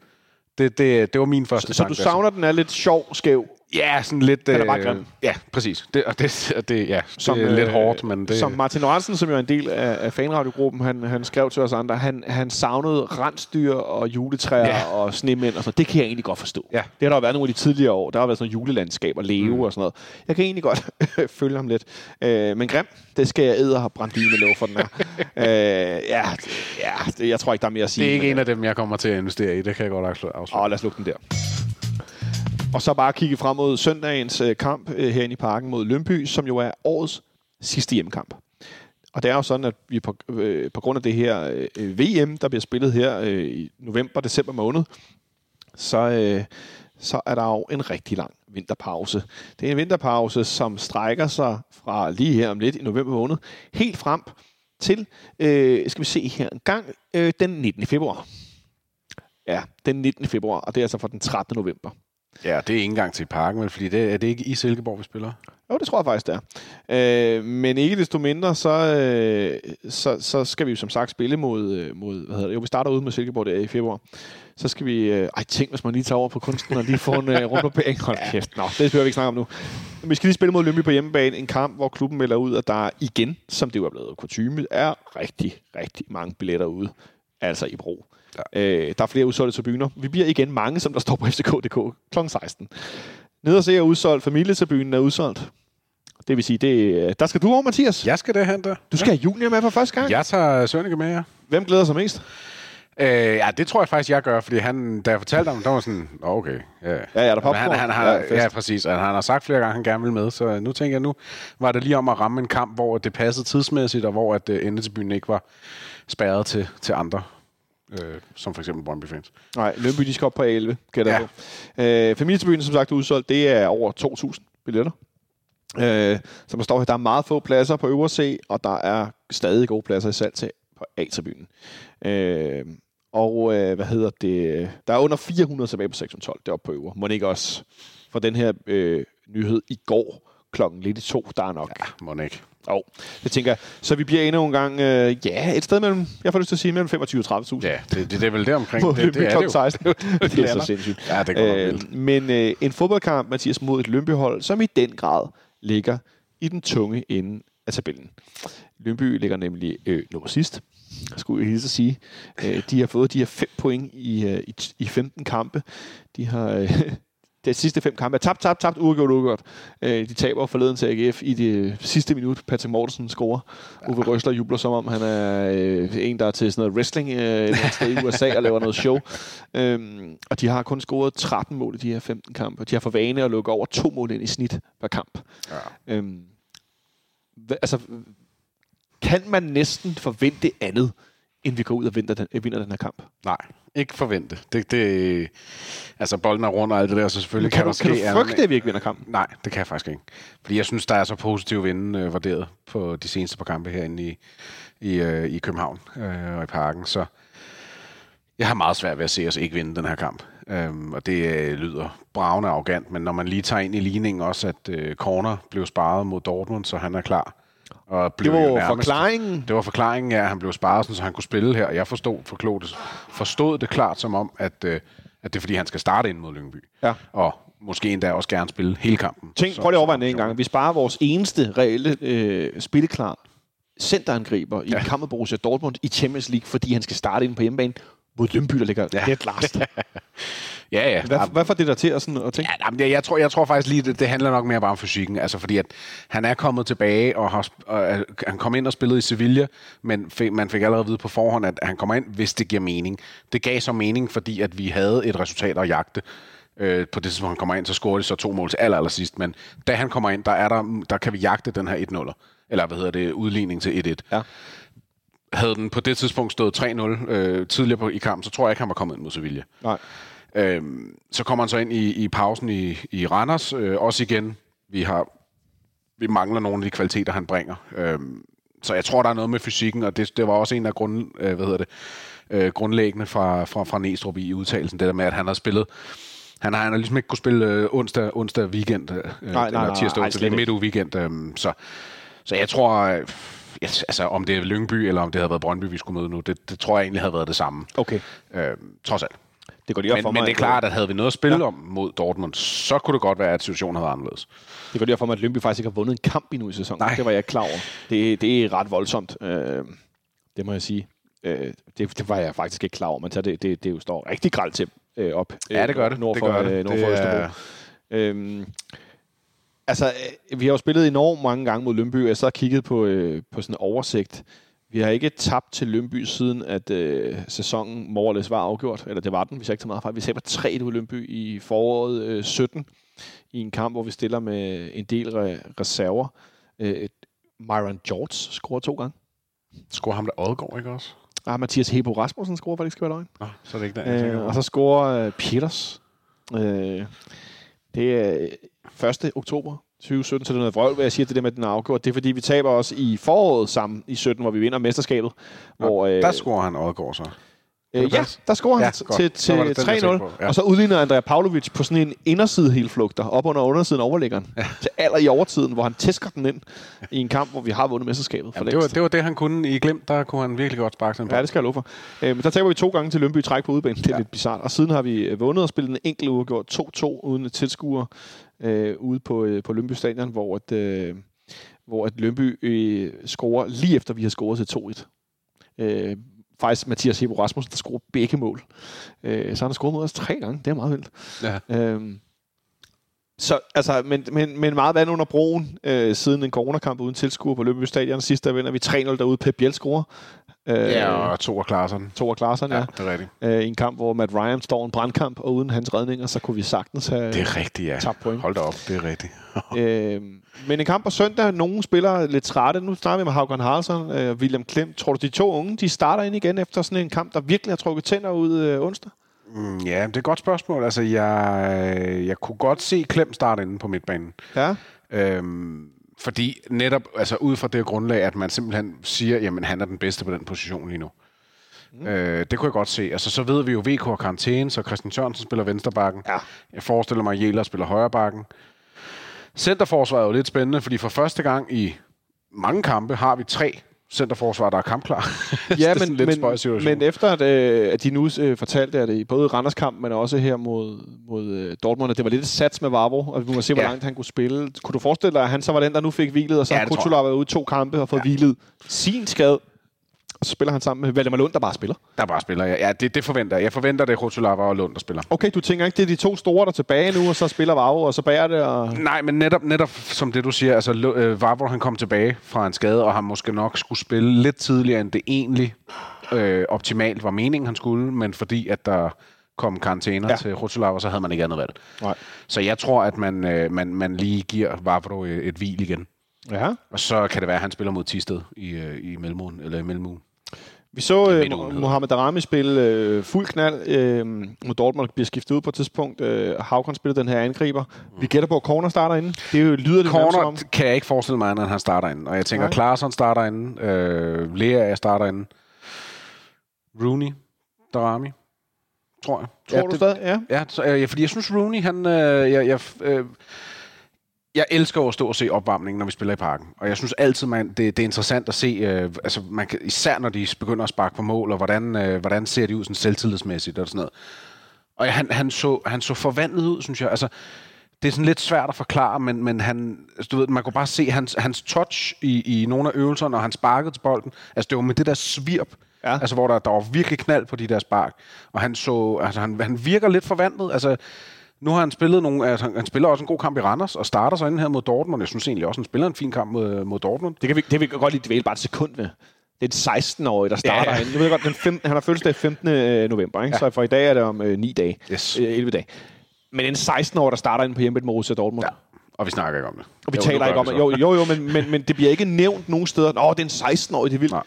Det, det, det var min første Så tanke. du savner, at den er lidt sjov, skæv. Ja, sådan lidt... er bare øh, grim. Ja, præcis. Det, og det, og det, ja, Som, det er lidt øh, hårdt, men det... Som Martin Lorentzen, som jo er en del af, af fanradiogruppen, han, han skrev til os andre, han, han savnede rensdyr og juletræer Ja. og snemænd og sådan noget. Det kan jeg egentlig godt forstå. Ja. Det har der jo været nogle af de tidligere år. Der har været sådan noget julelandskab og leve mm. og sådan noget. Jeg kan egentlig godt følge ham lidt. Øh, men grim, det skal jeg æde og brænde med lov for den her. øh, ja, ja det, jeg tror ikke, der er mere at sige. det er ikke en af dem, jeg kommer til at investere i. Det kan jeg godt afsløre. Åh, lad os lukke den der. Og så bare kigge frem mod søndagens øh, kamp øh, herinde i parken mod Lønby, som jo er årets sidste hjemmekamp. Og det er jo sådan, at vi på, øh, på grund af det her øh, VM, der bliver spillet her øh, i november-december måned, så, øh, så er der jo en rigtig lang vinterpause. Det er en vinterpause, som strækker sig fra lige her om lidt i november måned, helt frem til, øh, skal vi se her en gang, øh, den 19. februar. Ja, den 19. februar, og det er altså fra den 13. november. Ja, det er ikke engang til parken, vel, fordi det, er det ikke i Silkeborg, vi spiller? Jo, det tror jeg faktisk, det er. Øh, men ikke desto mindre, så, øh, så, så skal vi jo som sagt spille mod, øh, mod hvad hedder det? Jo, vi starter ude med Silkeborg der i februar. Så skal vi... Øh, ej, tænk, hvis man lige tager over på kunsten og lige får en øh, rundbarbering. Hold kæft. Nå, det behøver vi ikke snakke om nu. Men vi skal lige spille mod Lønby på hjemmebane. En kamp, hvor klubben melder ud, at der igen, som det jo er blevet kutume, er rigtig, rigtig mange billetter ude. Altså i brug. Ja. Øh, der er flere udsolgte tribuner. Vi bliver igen mange, som der står på FCK.dk kl. 16. Nede og se er udsolgt. Familietribunen er udsolgt. Det vil sige, det, der skal du over, Mathias. Jeg skal det hen der. Du skal have junior med for første gang. Jeg tager Sønneke med jer. Hvem glæder sig mest? Øh, ja, det tror jeg faktisk, jeg gør, fordi han, da jeg fortalte ham, der var sådan, "Nå, okay. Ja, Ja, er der popcorn? han, han, har, Ja, ja, fest. ja, præcis. Og han har sagt flere gange, han gerne vil med, så nu tænker jeg, nu var det lige om at ramme en kamp, hvor det passede tidsmæssigt, og hvor at, uh, endetilbyen ikke var spærret til, til andre, øh, som for eksempel Brøndby fans. Nej, Lønby, de skal op på 11, gætter Ja. jeg på. Øh, familietribunen, som sagt, er udsolgt. Det er over 2.000 billetter. Øh, som der står her, der er meget få pladser på øvre C, og der er stadig gode pladser i salg til på A-tribunen. Øh, og øh, hvad hedder det? Der er under 400 tilbage på 612 deroppe på øvre. Må ikke også for den her øh, nyhed i går klokken lidt i to, der er nok Ja, må ikke. Jo, det tænker jeg. Så vi bliver endnu en gang, øh, ja, et sted mellem, jeg får lyst til at sige, mellem 25 og 30.000. Ja, det, det, det er vel det omkring. Det, det, Lyngby er det jo. 16. det er så sindssygt. Ja, det går øh. Men øh, en fodboldkamp, Mathias, mod et Lyngby-hold, som i den grad ligger i den tunge ende af tabellen. Lyngby ligger nemlig øh, nummer sidst, skulle jeg hilse sige. Øh, de har fået de her fem point i, øh, i, i 15 kampe. De har... Øh, de sidste fem kampe er tabt, tabt, tabt, uafgjort, uafgjort. Øh, de taber forleden til AGF i det sidste minut. Patrick Mortensen scorer. Uwe Røsler jubler som om, han er øh, en, der er til sådan noget wrestling øh, et sted i USA og laver noget show. Øhm, og de har kun scoret 13 mål i de her 15 kampe. De har for vane at lukke over to mål ind i snit per kamp. Ja. Øhm, hva, altså, kan man næsten forvente andet, end vi går ud og vinder den, øh, vinder den her kamp? Nej, ikke forvente. Det, det, altså, bolden er rundt og alt det der, så selvfølgelig Kan, kan, du, kan der du ske frygte, at vi ikke vinder kampen? Nej, det kan jeg faktisk ikke. Fordi jeg synes, der er så positiv vinde øh, vurderet på de seneste par kampe herinde i, i, øh, i København øh, og i parken. Så jeg har meget svært ved at se os ikke vinde den her kamp. Øhm, og det øh, lyder bravende arrogant, men når man lige tager ind i ligningen også, at øh, Corner blev sparet mod Dortmund, så han er klar. Og blev Det var nærmest- forklaringen. det var forklaringen, ja, han blev sparet, så han kunne spille her. Jeg forstod, forklod det, forstod det klart som om, at, øh, at det er fordi, han skal starte ind mod Lyngby. Ja. Og måske endda også gerne spille hele kampen. Tænk, Så- prøv lige overveje en gang. Vi sparer vores eneste reelle øh, spilleklar centerangriber i Ja. kampen mod Borussia Dortmund i Champions League, fordi han skal starte ind på hjemmebane mod Lyngby, der ligger ja. dead last. Ja, ja. Hvad, hvad får det der til at, sådan, at tænke? Ja, jamen, jeg, jeg, tror, jeg tror faktisk lige, det, det handler nok mere bare om fysikken. Altså fordi, at han er kommet tilbage, og, har, og han kom ind og spillede i Sevilla, men fik, man fik allerede at vide på forhånd, at han kommer ind, hvis det giver mening. Det gav så mening, fordi at vi havde et resultat at jagte. Øh, på det tidspunkt, han kommer ind, så scorer de så to mål til aller, aller sidst. Men da han kommer ind, der, er der, der kan vi jagte den her 1-0'er. Eller hvad hedder det, udligning til 1-1. Ja. Havde den på det tidspunkt stået 3-0 øh, tidligere på, i kampen, så tror jeg ikke, han var kommet ind mod Sevilla. Nej. Øhm, så kommer han så ind i, i pausen i, i Randers. Øh, også igen, vi har vi mangler nogle af de kvaliteter, han bringer. Øhm, så jeg tror, der er noget med fysikken, og det, det var også en af grund, øh, hvad hedder det, øh, grundlæggende fra, fra, fra Næstrup i udtalelsen, det der med, at han har spillet han har, han har ligesom ikke kunne spille øh, onsdag, onsdag weekend, øh, nej, eller nej, tirsdag, nej, onsdag, er ikke. midt uge weekend. Øh, så, så jeg tror, øh, yes, altså, om det er Lyngby, eller om det havde været Brøndby, vi skulle møde nu, det, det tror jeg egentlig havde været det samme. Okay. Øh, trods alt. Det går lige op Men, for men mig. det er klart, at havde vi noget at spille ja. om mod Dortmund, så kunne det godt være, at situationen havde været anderledes. Det går lige op for mig, at Lyngby faktisk ikke har vundet en kamp endnu i sæsonen. Nej. Det var jeg ikke klar over. Det, det er ret voldsomt. Øh, det må jeg sige. Øh, det, det var jeg faktisk ikke klar over, men så det, det, det jo står rigtig gralt til øh, op. Ja, det gør det. Nord Det for, gør det. øh, nord Det for er- Østerbro. Øhm, altså, øh, vi har jo spillet enormt mange gange mod Lyngby, og jeg så har kigget på, øh, på sådan en oversigt. Vi har ikke tabt til Lyngby siden, at øh, sæsonen Morles var afgjort. Eller det var den, hvis jeg ikke tager meget fejl. Vi taber 3 ud Lyngby i foråret øh, 17 i en kamp, hvor vi stiller med en del re- reserver. Øh, Myron George scorer to gange. Scorer ham der Odgaard, ikke også? Ah, Mathias Hebo Rasmussen scorer, for det ikke skal være løgn. Nå, så er det ikke der, Øh, og så scorer øh, Peters. Øh, det er 1. oktober 2017, så det er noget vrøvl, hvad jeg siger, det der med, at den er afgjort. Det er, fordi vi taber også i foråret sammen i 17, hvor vi vinder mesterskabet. hvor, øh, Der scorer han Odgaard så. øh, ja, der scorer han Ja, ja, godt. til, til det den, jeg tænkte på. 3-0. Ja. Og så udligner Andrea Pavlovic på sådan en inderside helflugter, op under undersiden overliggeren, ja. til aller i overtiden, hvor han tæsker den ind i en kamp, hvor vi har vundet mesterskabet. For Jamen, det, var, det var det, han kunne i Glimt. Der kunne han virkelig godt sparke den på. Ja, det skal jeg love for. Øh, der taber vi to gange til Lønby i træk på udebane. Det er ja. lidt bizart. Og siden har vi øh, vundet og spillet en enkelt uafgjort 2-2 uden tilskuer øh, ude på, øh, på Lønby Stadion, hvor, at, øh, hvor at Lønby øh, scorer lige efter, vi har scoret til 2-1. Øh, faktisk Mathias Hebo Rasmussen, der scorer begge mål. Øh, så han har scoret mod os tre gange. Det er meget vildt. Ja. Øhm, så, altså, men, men, men meget vand under broen øh, siden en coronakamp uden tilskuer på Løbby Stadion. Sidst der vinder vi 3-0 derude. Pep Biel scorer. Øh, Ja, og to af Klarseren. To af Klaarsson, ja. Ja, det er rigtigt. Øh, en kamp, hvor Matt Ryan står en brandkamp, og uden hans redninger, så kunne vi sagtens have Det er rigtigt, ja. tabt point. Hold da op, det er rigtigt. øh, men en kamp på søndag, nogle spillere lidt trætte. Nu snakker vi med Haugen Haraldsson og øh, William Klem. Tror du, de to unge, de starter ind igen efter sådan en kamp, der virkelig har trukket tænder ud øh, onsdag? Mm, ja, det er et godt spørgsmål. Altså, jeg, jeg kunne godt se Klem starte inde på midtbanen. Ja. Øhm, fordi netop altså ud fra det grundlag, at man simpelthen siger, jamen han er den bedste på den position lige nu. Mm. Øh, det kunne jeg godt se. Altså, så ved vi jo, VK og karantæne, så Christian Sørensen spiller vensterbakken. Ja. Jeg forestiller mig, at Jæler spiller højrebakken. Centerforsvaret er jo lidt spændende, fordi for første gang i mange kampe har vi tre centerforsvar, der er kampklar. Ja, men, lidt men, men efter at, øh, at de nu øh, fortalte, at det i både Randers kamp, men også her mod, mod øh, Dortmund, at det var lidt et sats med Vavro, og vi må se, hvor Ja. langt han kunne spille. Kunne du forestille dig, at han så var den, der nu fik hvilet, og så Ja, tror Kutula været ude i to kampe og fået ja. hvilet sin skade, og så spiller han sammen med Valdemar Lund, der bare spiller. Der bare spiller jeg. Ja, det, det forventer jeg. Jeg forventer, det er Rotulava og Lund, der spiller. Okay, du tænker ikke, det er de to store, der er tilbage nu, og så spiller Vavro, og så bærer det, og... Nej, men netop, netop som det, du siger, altså øh, Vavro, han kom tilbage fra en skade, og han måske nok skulle spille lidt tidligere, end det egentlig øh, optimalt var meningen, han skulle, men fordi at der kom karantæner Ja. ja. til Rotulava, så havde man ikke andet valg. Nej. Så jeg tror, at man, øh, man, man lige giver Vavro et, et hvil igen. Ja. Og så kan det være, at han spiller mod Tisted i, øh, i mellemugen, eller i mellemugen. Vi så øh, Mohamed Darami spille øh, fuld knald øh, mod Dortmund, bliver skiftet ud på et tidspunkt. Øh, Havkon spiller den her angriber. Vi gætter på, at Corner starter inden. Det jo, lyder det som om. Corner kan jeg ikke forestille mig, at han starter inden. Og jeg tænker. Klaarsson starter inden, øh, Lea starter inden, Rooney, Darami, tror jeg. Tror ja, du det, stadig? Ja. Ja, så, øh, ja, fordi jeg synes, Rooney, han... Øh, jeg, jeg, øh, jeg elsker at stå og se opvarmningen, når vi spiller i parken. Og jeg synes altid, man, det, det er interessant at se, øh, altså man kan, især når de begynder at sparke på mål, og hvordan, øh, hvordan ser de ud sådan selvtillidsmæssigt og sådan noget. Og han, han, så, han så forvandlet ud, synes jeg. Altså, det er sådan lidt svært at forklare, men, men han, altså, du ved, man kunne bare se hans, hans touch i, i nogle af øvelserne, når han sparkede til bolden. Altså, det var med det der svirp, Ja. ja. altså, hvor der, der var virkelig knald på de der spark. Og han, så, altså, han, han virker lidt forvandlet. Altså, nu har han spillet nogle, altså, han, spiller også en god kamp i Randers, og starter så inden her mod Dortmund. Jeg synes egentlig også, han spiller en fin kamp mod, mod Dortmund. Det kan vi, det vi godt lige dvæle bare et sekund ved. Det er en 16-årig, der starter Ja. Du ved godt, den 15, han har fødselsdag 15. november, ikke? Ja. så for i dag er det om øh, 9 dage. Yes. Øh, 11 dage. Men en 16-årig, der starter inde på hjemmet med Borussia Dortmund. Ja. Og vi snakker ikke om det. Og vi Jo, taler nu ikke om det. Jo, jo, jo men, men, men det bliver ikke nævnt nogen steder. Nå, det er en 16-årig, det er vildt. Nej.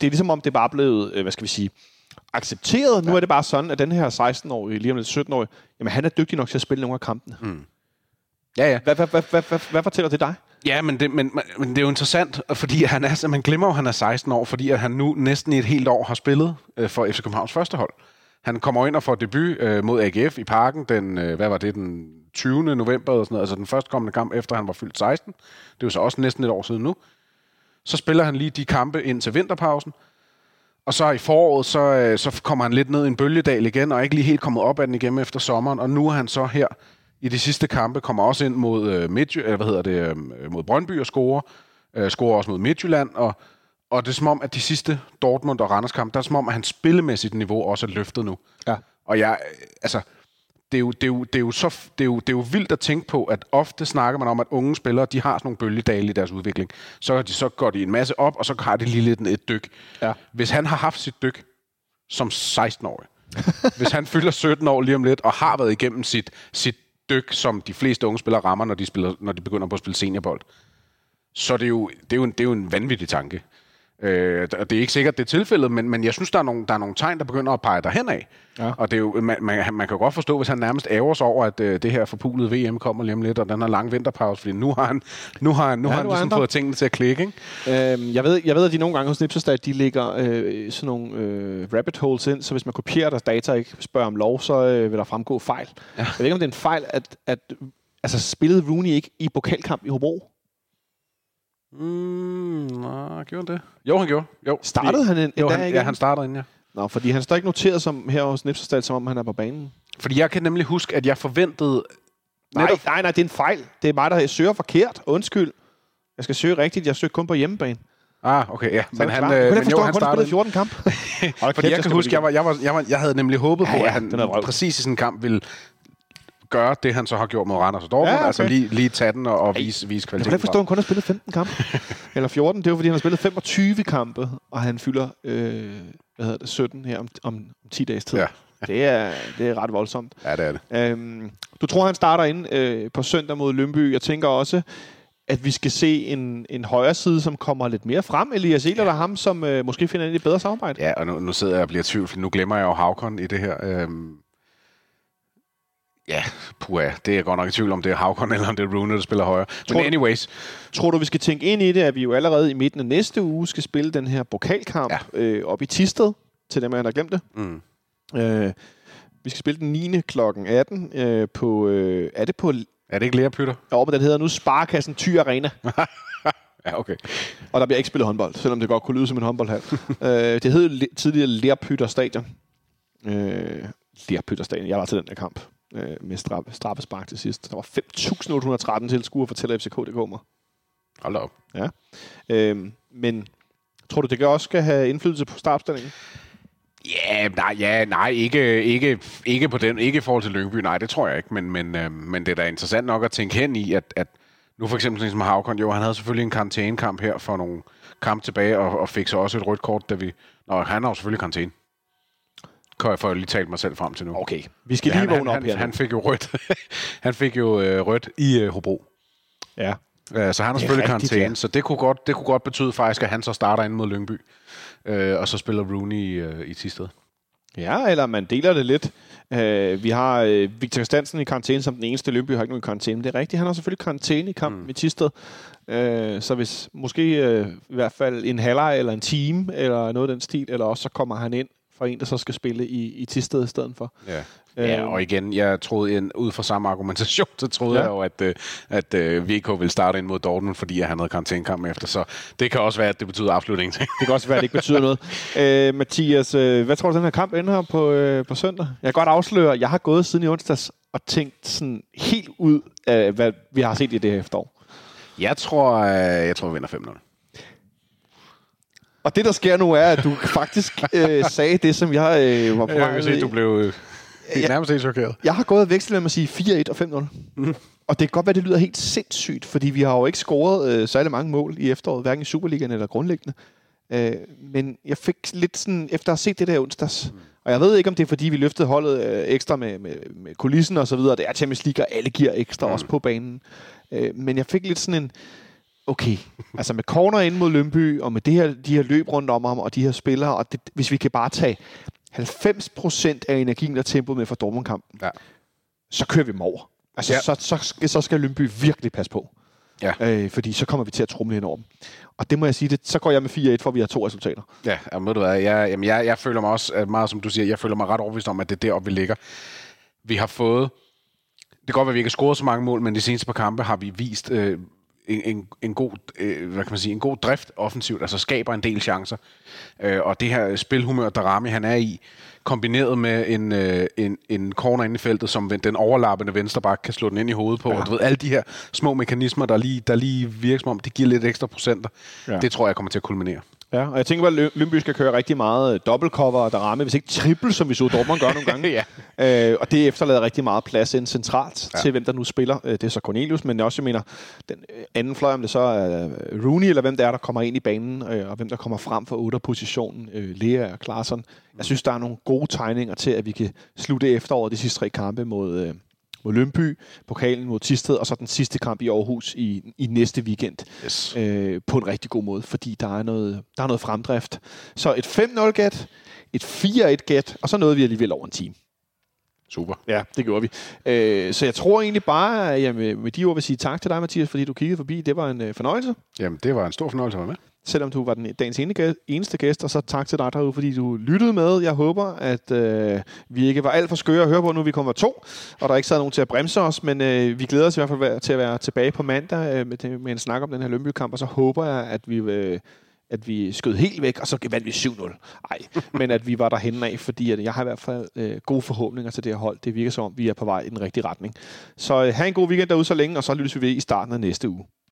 Det er ligesom om, det bare er blevet, øh, hvad skal vi sige, accepteret. Nu er det bare sådan, at den her 16-årige, lige om lidt 17-årige, jamen han er dygtig nok til at spille nogle af kampene. Mm. Ja, ja. Hvad, hvad, hvad, hvad, hvad, hvad fortæller det dig? Ja, men det, men, men- det er jo interessant, fordi han er, man glemmer jo, at han er 16 år, fordi at han nu næsten i et helt år har spillet øh, for FC Københavns første hold. Han kommer ind og får debut øh, mod AGF i parken den, øh, hvad var det, den 20. november, eller sådan noget, altså den første kommende kamp, efter han var fyldt 16. Det er jo så også næsten et år siden nu. Så spiller han lige de kampe ind til vinterpausen, og så i foråret, så, øh, så kommer han lidt ned i en bølgedal igen, og er ikke lige helt kommet op af den igen efter sommeren, og nu er han så her i de sidste kampe, kommer også ind mod, øh, Midtjy, eller hvad hedder det, øh, mod Brøndby og scorer, øh, scorer også mod Midtjylland, og, og det er som om, at de sidste Dortmund og Randers kampe, der er som om, at hans spillemæssigt niveau også er løftet nu. Ja. Og jeg, øh, altså, det er, jo, det, er jo, det, er jo så, det, er jo, det er jo vildt at tænke på, at ofte snakker man om, at unge spillere, de har sådan nogle bølgedale i deres udvikling. Så, er de, så går de en masse op, og så har de lige lidt et dyk. Ja. Hvis han har haft sit dyk som 16-årig, hvis han fylder 17 år lige om lidt, og har været igennem sit, sit dyk, som de fleste unge spillere rammer, når de, spiller, når de begynder på at spille seniorbold, så er det jo, det er jo, en, det er jo en vanvittig tanke. Øh, og det er ikke sikkert, det er tilfældet, men, men jeg synes, der er, nogle, der er nogle tegn, der begynder at pege derhen af. Ja. Og det er jo, man, man, man kan godt forstå, hvis han nærmest ærger sig over, at øh, det her forpulede VM kommer lige om lidt, og den her lange vinterpause, fordi nu har han, nu har nu Ja, har han ligesom han der. fået tingene til at klikke. Ikke? Øhm, jeg, ved, jeg ved, at de nogle gange hos Nipsestad, de lægger øh, sådan nogle øh, rabbit holes ind, så hvis man kopierer deres data og ikke spørger om lov, så øh, vil der fremgå fejl. Ja. Jeg ved ikke, om det er en fejl, at, at altså, spillede Rooney ikke i pokalkamp i Hobro? Mm, nå, gjorde han det? Jo, han gjorde. Jo, Startede han en, jo, endda han, ikke? ja, han startede inden, ja. Nå, fordi han står ikke noteret som, her hos Nipsestad, som om han er på banen. Fordi jeg kan nemlig huske, at jeg forventede... Nej, Netop- nej, nej, det er en fejl. Det er mig, der søger forkert. Undskyld. Jeg skal søge rigtigt. Jeg søger kun på hjemmebane. Ah, okay, ja. Så Men han, øh, men jo, han startede... spillet 14 kamp. Fordi jeg kan huske, jeg, var, jeg, var, jeg, var, jeg havde nemlig håbet på, Ja, ja, at han præcis i sådan en kamp ville gøre det, han så har gjort mod Randers og Dortmund. Ja, okay. Altså lige, lige tage den og, og vise, vise Jeg kvaliteten. kan ikke forstå, at han kun har spillet 15 kampe. Eller 14. Det er jo, fordi han har spillet 25 kampe, og han fylder øh, hvad hedder det, 17 her om, om, om 10 dages tid. Ja. Det, er, det er ret voldsomt. Ja, det er det. Øhm, du tror, han starter ind øh, på søndag mod Lønby. Jeg tænker også, at vi skal se en, en højre side, som kommer lidt mere frem. Elias Ehl eller ham, som øh, måske finder ind i et bedre samarbejde. Ja, og nu, nu sidder jeg og bliver i tvivl, for nu glemmer jeg jo Havkon i det her. Øhm, ja, puha, det er jeg godt nok i tvivl om, det er Havkon eller om det er Rune, der spiller højre. Tror Men du- anyways, Tror du, vi skal tænke ind i det, at vi jo allerede i midten af næste uge skal spille den her pokalkamp Ja. øh, op i Tisted, til dem, der har glemt det. mm, Øh, vi skal spille den 9. klokken 18 øh, på... Øh, er det på... er det ikke lærepytter? Jo, men den hedder nu Sparkassen Thy Arena. Ja, okay. Og der bliver ikke spillet håndbold, selvom det godt kunne lyde som en håndboldhal. øh, det hed tidligere Lerpytter Stadion. Øh, Lerpytter Stadion. Jeg var til den der kamp øh, med straffe, straffespark til sidst. Der var 5.813 tilskuere, fortæller FCK.dk mig. Hold da op. Øh, men tror du, det kan også skal have indflydelse på startopstillingen? Ja, nej, ja, nej ikke, ikke, ikke, på den, ikke i forhold til Lyngby, nej, det tror jeg ikke, men, men, øh, men det er da interessant nok at tænke hen i, at, at nu for eksempel sådan som Havkon, jo, han havde selvfølgelig en karantænekamp her for nogle kampe tilbage, og, og fik så også et rødt kort, da vi... Nå, han har jo selvfølgelig karantæne. Kan jeg få lige talt mig selv frem til nu. Okay. Vi skal Ja, lige han, vågne han, op her. han, han fik jo rødt. han fik jo øh, rødt i øh, Hobro. ja. Øh, så han har er selvfølgelig karantæne, ja. så det kunne, godt, det kunne godt betyde faktisk, at han så starter ind mod Lyngby. Øh, og så spiller Rooney øh, i Tisted. Ja, eller man deler det lidt. Uh, vi har uh, Victor Stansen i karantæne som den eneste. Lønby har ikke nogen karantæne. Det er rigtigt. Han har selvfølgelig karantæne i kampen mm. i Tisted. Uh, så hvis måske uh, i hvert fald en halvleg eller en time, eller noget af den stil, eller også så kommer han ind for en, der så skal spille i, i Tisted i stedet for. Ja. Øh, ja, og igen, jeg troede, en, ud fra samme argumentation, så troede Ja. jeg jo, at, øh, at øh, VK ville starte ind mod Dortmund, fordi han havde karantænekamp efter. Så det kan også være, at det betyder absolut ingenting. Det kan også være, at det ikke betyder noget. Uh, Mathias, uh, hvad tror du, den her kamp ender på, uh, på søndag? Jeg kan godt afsløre, at jeg har gået siden i onsdags og tænkt sådan helt ud af, hvad vi har set i det her efterår. Jeg tror, øh, jeg tror vi vinder 5-0. Og det, der sker nu, er, at du faktisk øh, sagde det, som jeg øh, var på Jeg kan se, med du blev øh, Ja. nærmest helt chokeret. Jeg har gået og vekslet mellem at sige 4-1 og 5-0. Mm. Og det kan godt være, det lyder helt sindssygt, fordi vi har jo ikke scoret øh, særlig mange mål i efteråret, hverken i Superligaen eller grundlæggende. Øh, men jeg fik lidt sådan, efter at have set det der onsdags, mm. og jeg ved ikke, om det er, fordi vi løftede holdet øh, ekstra med, med, med kulissen og så videre. Det er Champions League, og alle giver ekstra mm. også på banen. Øh, men jeg fik lidt sådan en, okay, altså med corner ind mod Lønby, og med det her, de her løb rundt om ham, og de her spillere, og det, hvis vi kan bare tage 90% af energien og tempoet med for Dortmund-kampen, Ja. så kører vi dem over. Altså, ja. Så, så, skal, så skal Lønby virkelig passe på. Ja. Øh, fordi så kommer vi til at trumle ind over dem. Og det må jeg sige, det, så går jeg med 4-1, for vi har to resultater. Ja, jamen, ved du hvad, jeg, jamen, jeg, jeg føler mig også, at meget som du siger, jeg føler mig ret overbevist om, at det er deroppe, vi ligger. Vi har fået, det kan godt være, at vi ikke har scoret så mange mål, men de seneste par kampe har vi vist øh, en, en, en, god, øh, hvad kan man sige, en god drift offensivt, altså skaber en del chancer. Øh, og det her spilhumør, Darami han er i, kombineret med en, øh, en, en corner inde i feltet, som den overlappende venstreback kan slå den ind i hovedet på. Ja. Og du ved, alle de her små mekanismer, der lige, der lige virker som om, det giver lidt ekstra procenter. Ja. Det tror jeg kommer til at kulminere. Ja, og jeg tænker, at Lø- Lønby skal køre rigtig meget øh, dobbeltcover og der ramme, hvis ikke triple, som vi så Dortmund gøre nogle gange. ja. Øh, og det efterlader rigtig meget plads ind centralt ja. Til, hvem der nu spiller. Øh, det er så Cornelius, men jeg også jeg mener, den øh, anden fløj, om det så er Rooney, eller hvem der er, der kommer ind i banen, øh, og hvem der kommer frem for 8 positionen, øh, Lea og Klaarsson. Jeg synes, der er nogle gode tegninger til, at vi kan slutte efteråret de sidste tre kampe mod, øh, mod Lønby, pokalen mod Tisted, og så den sidste kamp i Aarhus i, i næste weekend Yes. øh, på en rigtig god måde, fordi der er noget, der er noget fremdrift. Så et 5-0-gæt, et 4-1-gæt, og så nåede vi alligevel over en time. Super. Ja, det gjorde vi. Øh, så jeg tror egentlig bare, at jeg med, med de ord vil sige tak til dig, Mathias, fordi du kiggede forbi. Det var en øh, fornøjelse, Jamen, det var en stor fornøjelse at være med selvom du var den dagens eneste gæst, og så tak til dig derude, fordi du lyttede med. Jeg håber, at øh, vi ikke var alt for skøre at høre på, nu vi kommer to, og der ikke sad nogen til at bremse os, men øh, vi glæder os i hvert fald til at være tilbage på mandag øh, med, med en snak om den her Lønby-kamp, og så håber jeg, at vi... Øh, at vi skød helt væk, og så vandt vi 7-0. Nej, men at vi var derhen af, fordi at jeg har i hvert fald øh, gode forhåbninger til det her hold. Det virker som om, vi er på vej i den rigtige retning. Så øh, have en god weekend derude så længe, og så lyttes vi ved i starten af næste uge.